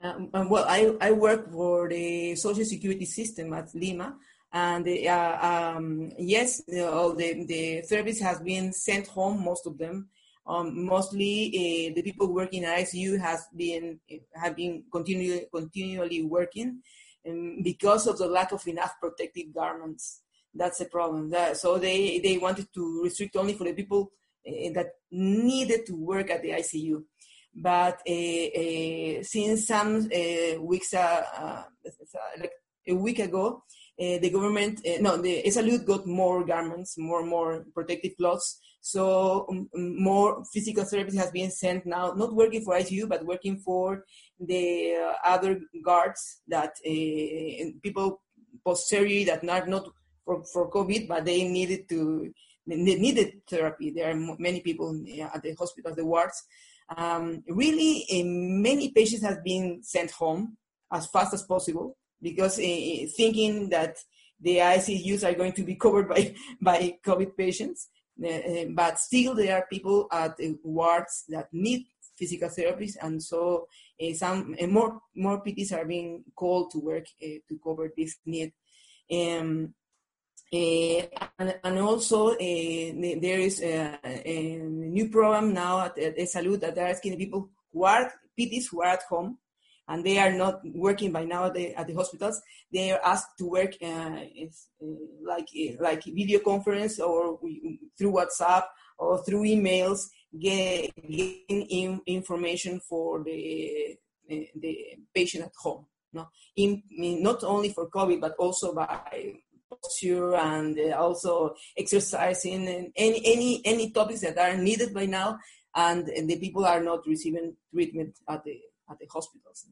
Um, well, I, I work for the social security system at Lima, and uh, um, yes, all the, the therapists has been sent home, most of them. Um, mostly uh, the people working at ICU has been have been continually continually working, um, because of the lack of enough protective garments. That's a problem. That, so they they wanted to restrict only for the people uh, that needed to work at the ICU. But uh, uh, since some uh, weeks, uh, uh, like a week ago, the government, no, the SLU got more garments, more more protective clothes. So um, more physical therapy has been sent now, not working for ICU, but working for the uh, other guards that uh, people post surgery that not not for, for COVID, but they needed to they needed therapy. There are many people at the hospital, the wards. Um, really, many patients have been sent home as fast as possible because uh, thinking that the ICUs are going to be covered by, by COVID patients. Uh, but still, there are people at wards that need physical therapies, and so uh, some more more PTs are being called to work to cover this need. Um, uh, Eh, and, and, also, uh, there is a, a, new program now at, at Salud that they're asking people who are PTs who are at home and they are not working by now at the, at the hospitals. They are asked to work uh, like like video conference or through WhatsApp or through emails, get, getting in information for the the patient at home. No, in, not only for COVID, but also by posture and uh, also exercising and any any any topics that are needed by now, and, and the people are not receiving treatment at the at the hospitals.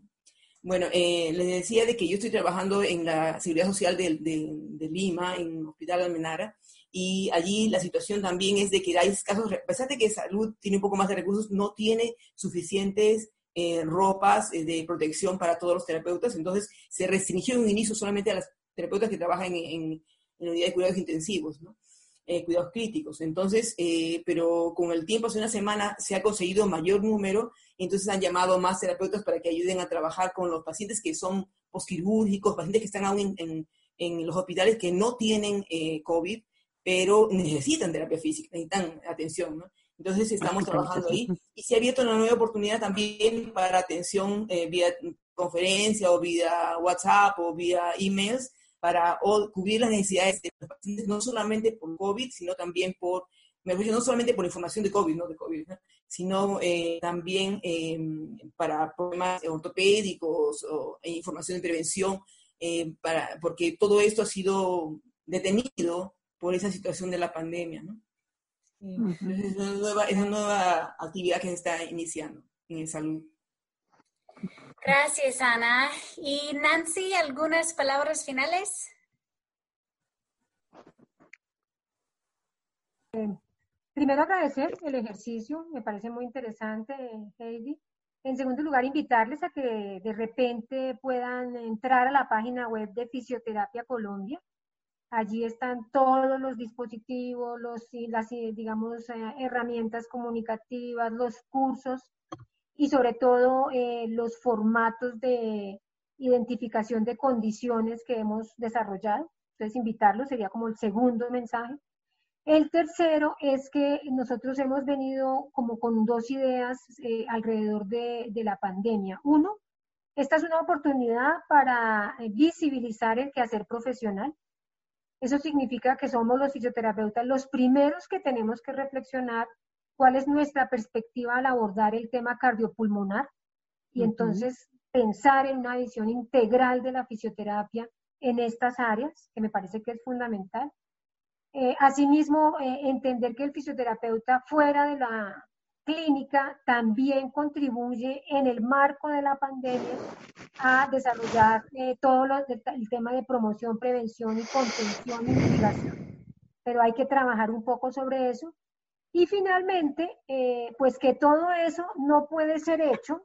Bueno, eh, les decía de que yo estoy trabajando en la Seguridad Social de, de, Lima, en el Hospital Almenara, y allí la situación también es de que hay casos, a pesar de que salud tiene un poco más de recursos, no tiene suficientes eh, ropas eh, de protección para todos los terapeutas. Entonces, se restringió en un inicio solamente a las terapeutas que trabajan en, en, unidades de cuidados intensivos, ¿no? Eh, cuidados críticos. Entonces, pero con el tiempo, hace una semana, se ha conseguido mayor número, y entonces han llamado más terapeutas para que ayuden a trabajar con los pacientes que son posquirúrgicos, pacientes que están aún en, en los hospitales que no tienen COVID, pero necesitan terapia física, necesitan atención, ¿no? Entonces estamos trabajando ahí. Y se ha abierto una nueva oportunidad también para atención eh, vía conferencia o vía WhatsApp o vía emails para cubrir las necesidades de los pacientes, no solamente por COVID, sino también por, me no solamente por información de COVID, no de COVID, sino eh, también em, para problemas ortopédicos o e información de prevención, eh, para, porque todo esto ha sido detenido por esa situación de la pandemia, ¿no? es, una nueva, es una nueva actividad que se está iniciando en salud. Gracias, Ana. Y Nancy, ¿algunas palabras finales? Eh, primero agradecer el ejercicio, me parece muy interesante, Heidi. En segundo lugar, invitarles a que de repente puedan entrar a la página web de Fisioterapia Colombia Allí están todos los dispositivos, los, las, digamos, eh, herramientas comunicativas, los cursos y sobre todo eh, los formatos de identificación de condiciones que hemos desarrollado. Entonces, invitarlos sería como el segundo mensaje. El tercero es que nosotros hemos venido como con dos ideas eh, alrededor de, de, la pandemia. Uno, esta es una oportunidad para visibilizar el quehacer profesional. Eso significa que somos los fisioterapeutas los primeros que tenemos que reflexionar cuál es nuestra perspectiva al abordar el tema cardiopulmonar y entonces pensar en una visión integral de la fisioterapia en estas áreas, que me parece que es fundamental. Eh, asimismo, eh, entender que el fisioterapeuta fuera de la clínica también contribuye en el marco de la pandemia a desarrollar eh, todo el tema de promoción, prevención y contención y mitigación. Pero hay que trabajar un poco sobre eso. Y finalmente, eh, pues que todo eso no puede ser hecho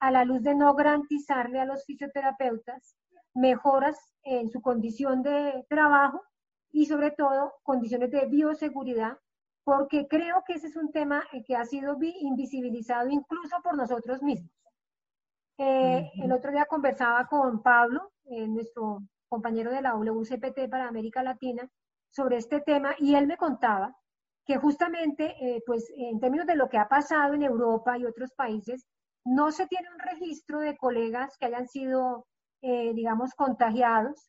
a la luz de no garantizarle a los fisioterapeutas mejoras en su condición de trabajo y sobre todo condiciones de bioseguridad porque creo que ese es un tema eh, que ha sido invisibilizado incluso por nosotros mismos. Eh, el otro día conversaba con Pablo, eh, nuestro compañero de la WCPT para América Latina, sobre este tema y él me contaba que justamente, pues en términos de lo que ha pasado en Europa y otros países, no se tiene un registro de colegas que hayan sido, digamos, contagiados.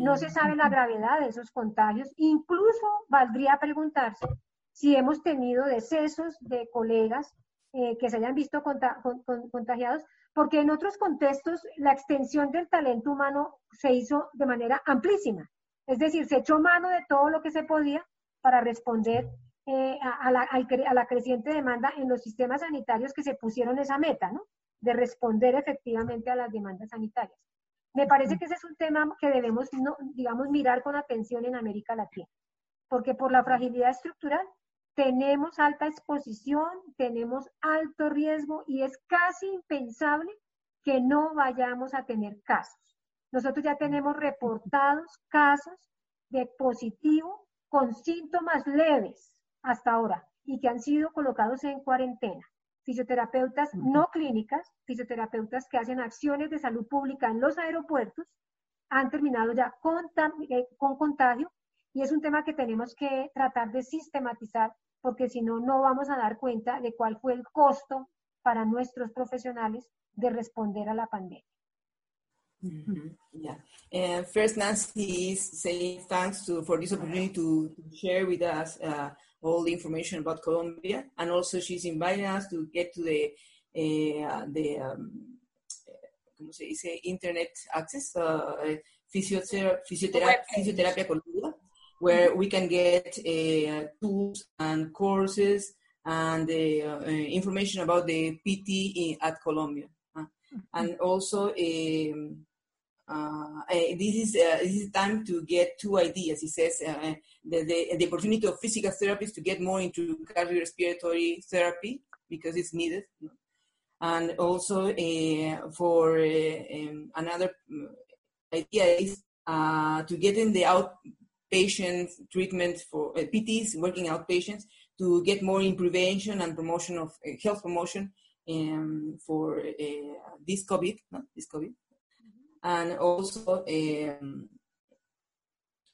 no se sabe la gravedad de esos contagios. Incluso valdría preguntarse si hemos tenido decesos de colegas eh, que se hayan visto contagiados, porque en otros contextos la extensión del talento humano se hizo de manera amplísima. Es decir, se echó mano de todo lo que se podía para responder eh, a, la, a, la, creciente demanda en los sistemas sanitarios que se pusieron esa meta, ¿no? De responder efectivamente a las demandas sanitarias. Me parece que ese es un tema que debemos, digamos, mirar con atención en América Latina, porque por la fragilidad estructural tenemos alta exposición, tenemos alto riesgo y es casi impensable que no vayamos a tener casos. Nosotros ya tenemos reportados casos de positivo con síntomas leves hasta ahora y que han sido colocados en cuarentena. Fisioterapeutas no clínicas, fisioterapeutas que hacen acciones de salud pública en los aeropuertos, han terminado ya con, eh, con contagio y es un tema que tenemos que tratar de sistematizar porque si no, no vamos a dar cuenta de cuál fue el costo para nuestros profesionales de responder a la pandemia. Mm -hmm. Yeah. And first, Nancy is saying thanks to, for this opportunity to, to share with us uh, all the information about Colombia, and also she's inviting us to get to the uh, the um, ¿cómo se dice? Internet access, uh, fisioterapia Colombia where we can get uh, tools and courses and uh, information about the PT in, at Columbia. Mm-hmm. And also, um, uh, this is uh, this is time to get two ideas. He says uh, the, the, the opportunity of physical therapists to get more into cardiorespiratory therapy because it's needed, And also uh, for um, another idea is to get in the outpatient treatment for PTs, working outpatients, to get more in prevention and promotion of health promotion um, for this COVID, no, this COVID, and also um,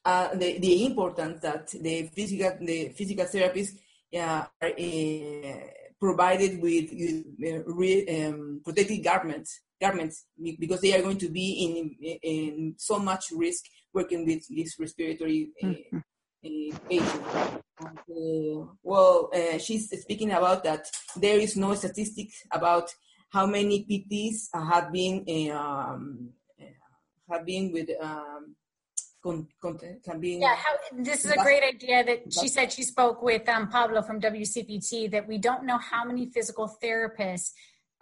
uh, the, the importance that the physical the physical therapists uh, are uh, provided with uh, re, um, protective garments garments because they are going to be in in so much risk working with this respiratory mm-hmm. patient. And, well, she's speaking about that there is no statistics about how many PTs have been um, have been with um, con, con, being yeah how, this is a great idea that she said she spoke with um, pablo from wcpt that we don't know how many physical therapists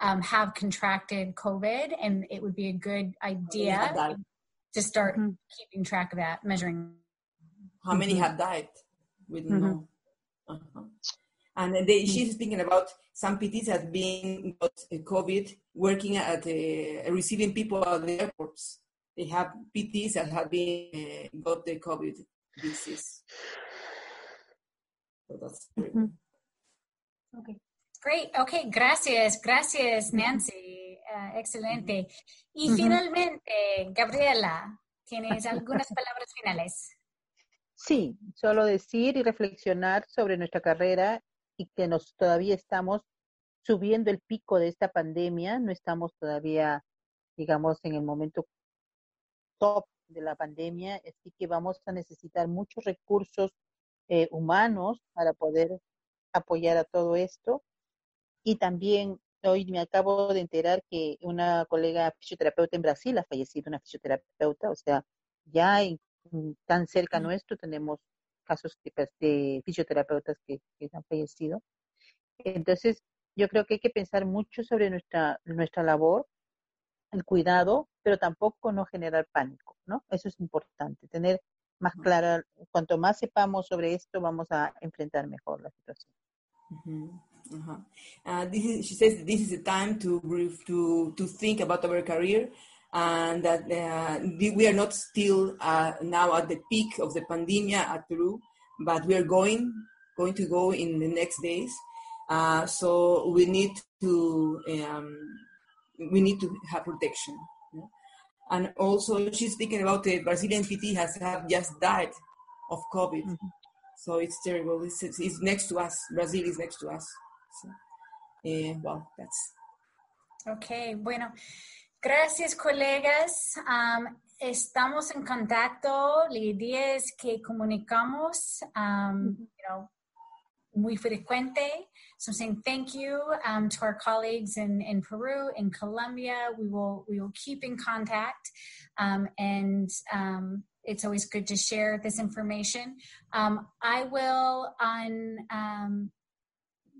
um, have contracted covid and it would be a good idea to start mm-hmm. keeping track of that measuring how many mm-hmm. have died we don't mm-hmm. know uh-huh. and they, she's speaking about some PTs have been got COVID working at uh, receiving people at the airports they have PTs that have been uh, got the COVID disease. So that's great. Mm-hmm. Okay. Great. Okay. Gracias. Gracias, Nancy. Uh, excelente. Y mm-hmm. finalmente, Gabriela, ¿tienes algunas palabras finales? Sí, solo decir y reflexionar sobre nuestra carrera y que nos todavía estamos subiendo el pico de esta pandemia, no estamos todavía, digamos, en el momento top de la pandemia, así que vamos a necesitar muchos recursos eh, humanos para poder apoyar a todo esto. Y también hoy me acabo de enterar que una colega fisioterapeuta en Brasil ha fallecido, una fisioterapeuta, o sea, ya tan cerca nuestro tenemos casos de, fisioterapeutas que, que, han fallecido. Entonces, yo creo que hay que pensar mucho sobre nuestra, nuestra labor el cuidado, pero tampoco no generar pánico, ¿no? Eso es importante, tener más clara, cuanto más sepamos sobre esto, vamos a enfrentar mejor la situación. Uh-huh. Uh, this is, she says this is the time to to to think about our career, and that uh, we are not still uh, now at the peak of the pandemic at Peru, but we are going going to go in the next days. Uh, so we need to um, we need to have protection. And also, she's speaking about the Brazilian PT has have just died of COVID. Mm-hmm. So it's terrible. It's, it's, next to us. Brazil is next to us. So, eh, well, that's. Okay, bueno. Gracias, colegas. Um, estamos en contacto. La idea es que comunicamos, um, you know, muy frecuente. So I'm saying thank you um, to our colleagues in, in Peru, in Colombia. We will we will keep in contact, um, and um, it's always good to share this information. Um, I will on um,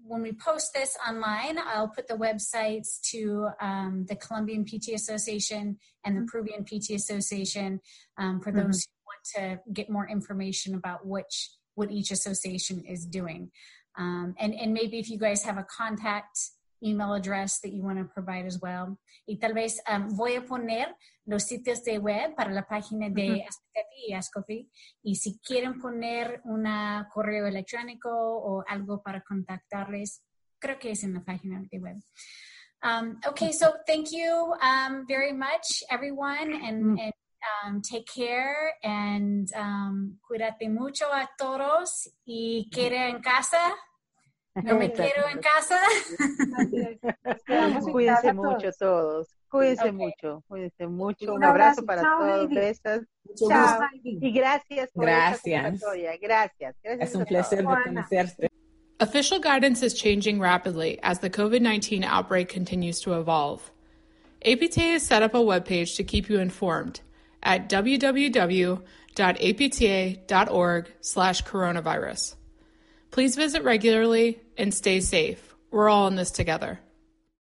when we post this online, I'll put the websites to um, the Colombian PT Association and the mm-hmm. Peruvian PT Association for those mm-hmm. who want to get more information about which what each association is doing. Um, and, and maybe if you guys have a contact email address that you want to provide as well. Y tal vez um, voy a poner los sitios de web para la página de uh y Ascofi. Y si quieren poner un correo electrónico o algo para contactarles, creo que es en la página de web. Um, okay, so thank you um, very much, everyone, and, mm. and um, take care and um, cuídate mucho a todos y quede en casa. No me quiero en casa. Cuídense mucho todos. Cuídense mucho, cuídense mucho. Un, abrazo, para todos. Besos. Chao. Y gracias por gracias. Gracias. gracias. Es un placer conocerte. Official guidance is changing rapidly as the COVID 19 outbreak continues to evolve. APTA has set up a webpage to keep you informed at www.apta.org slash coronavirus. Please visit regularly and stay safe. We're all in this together.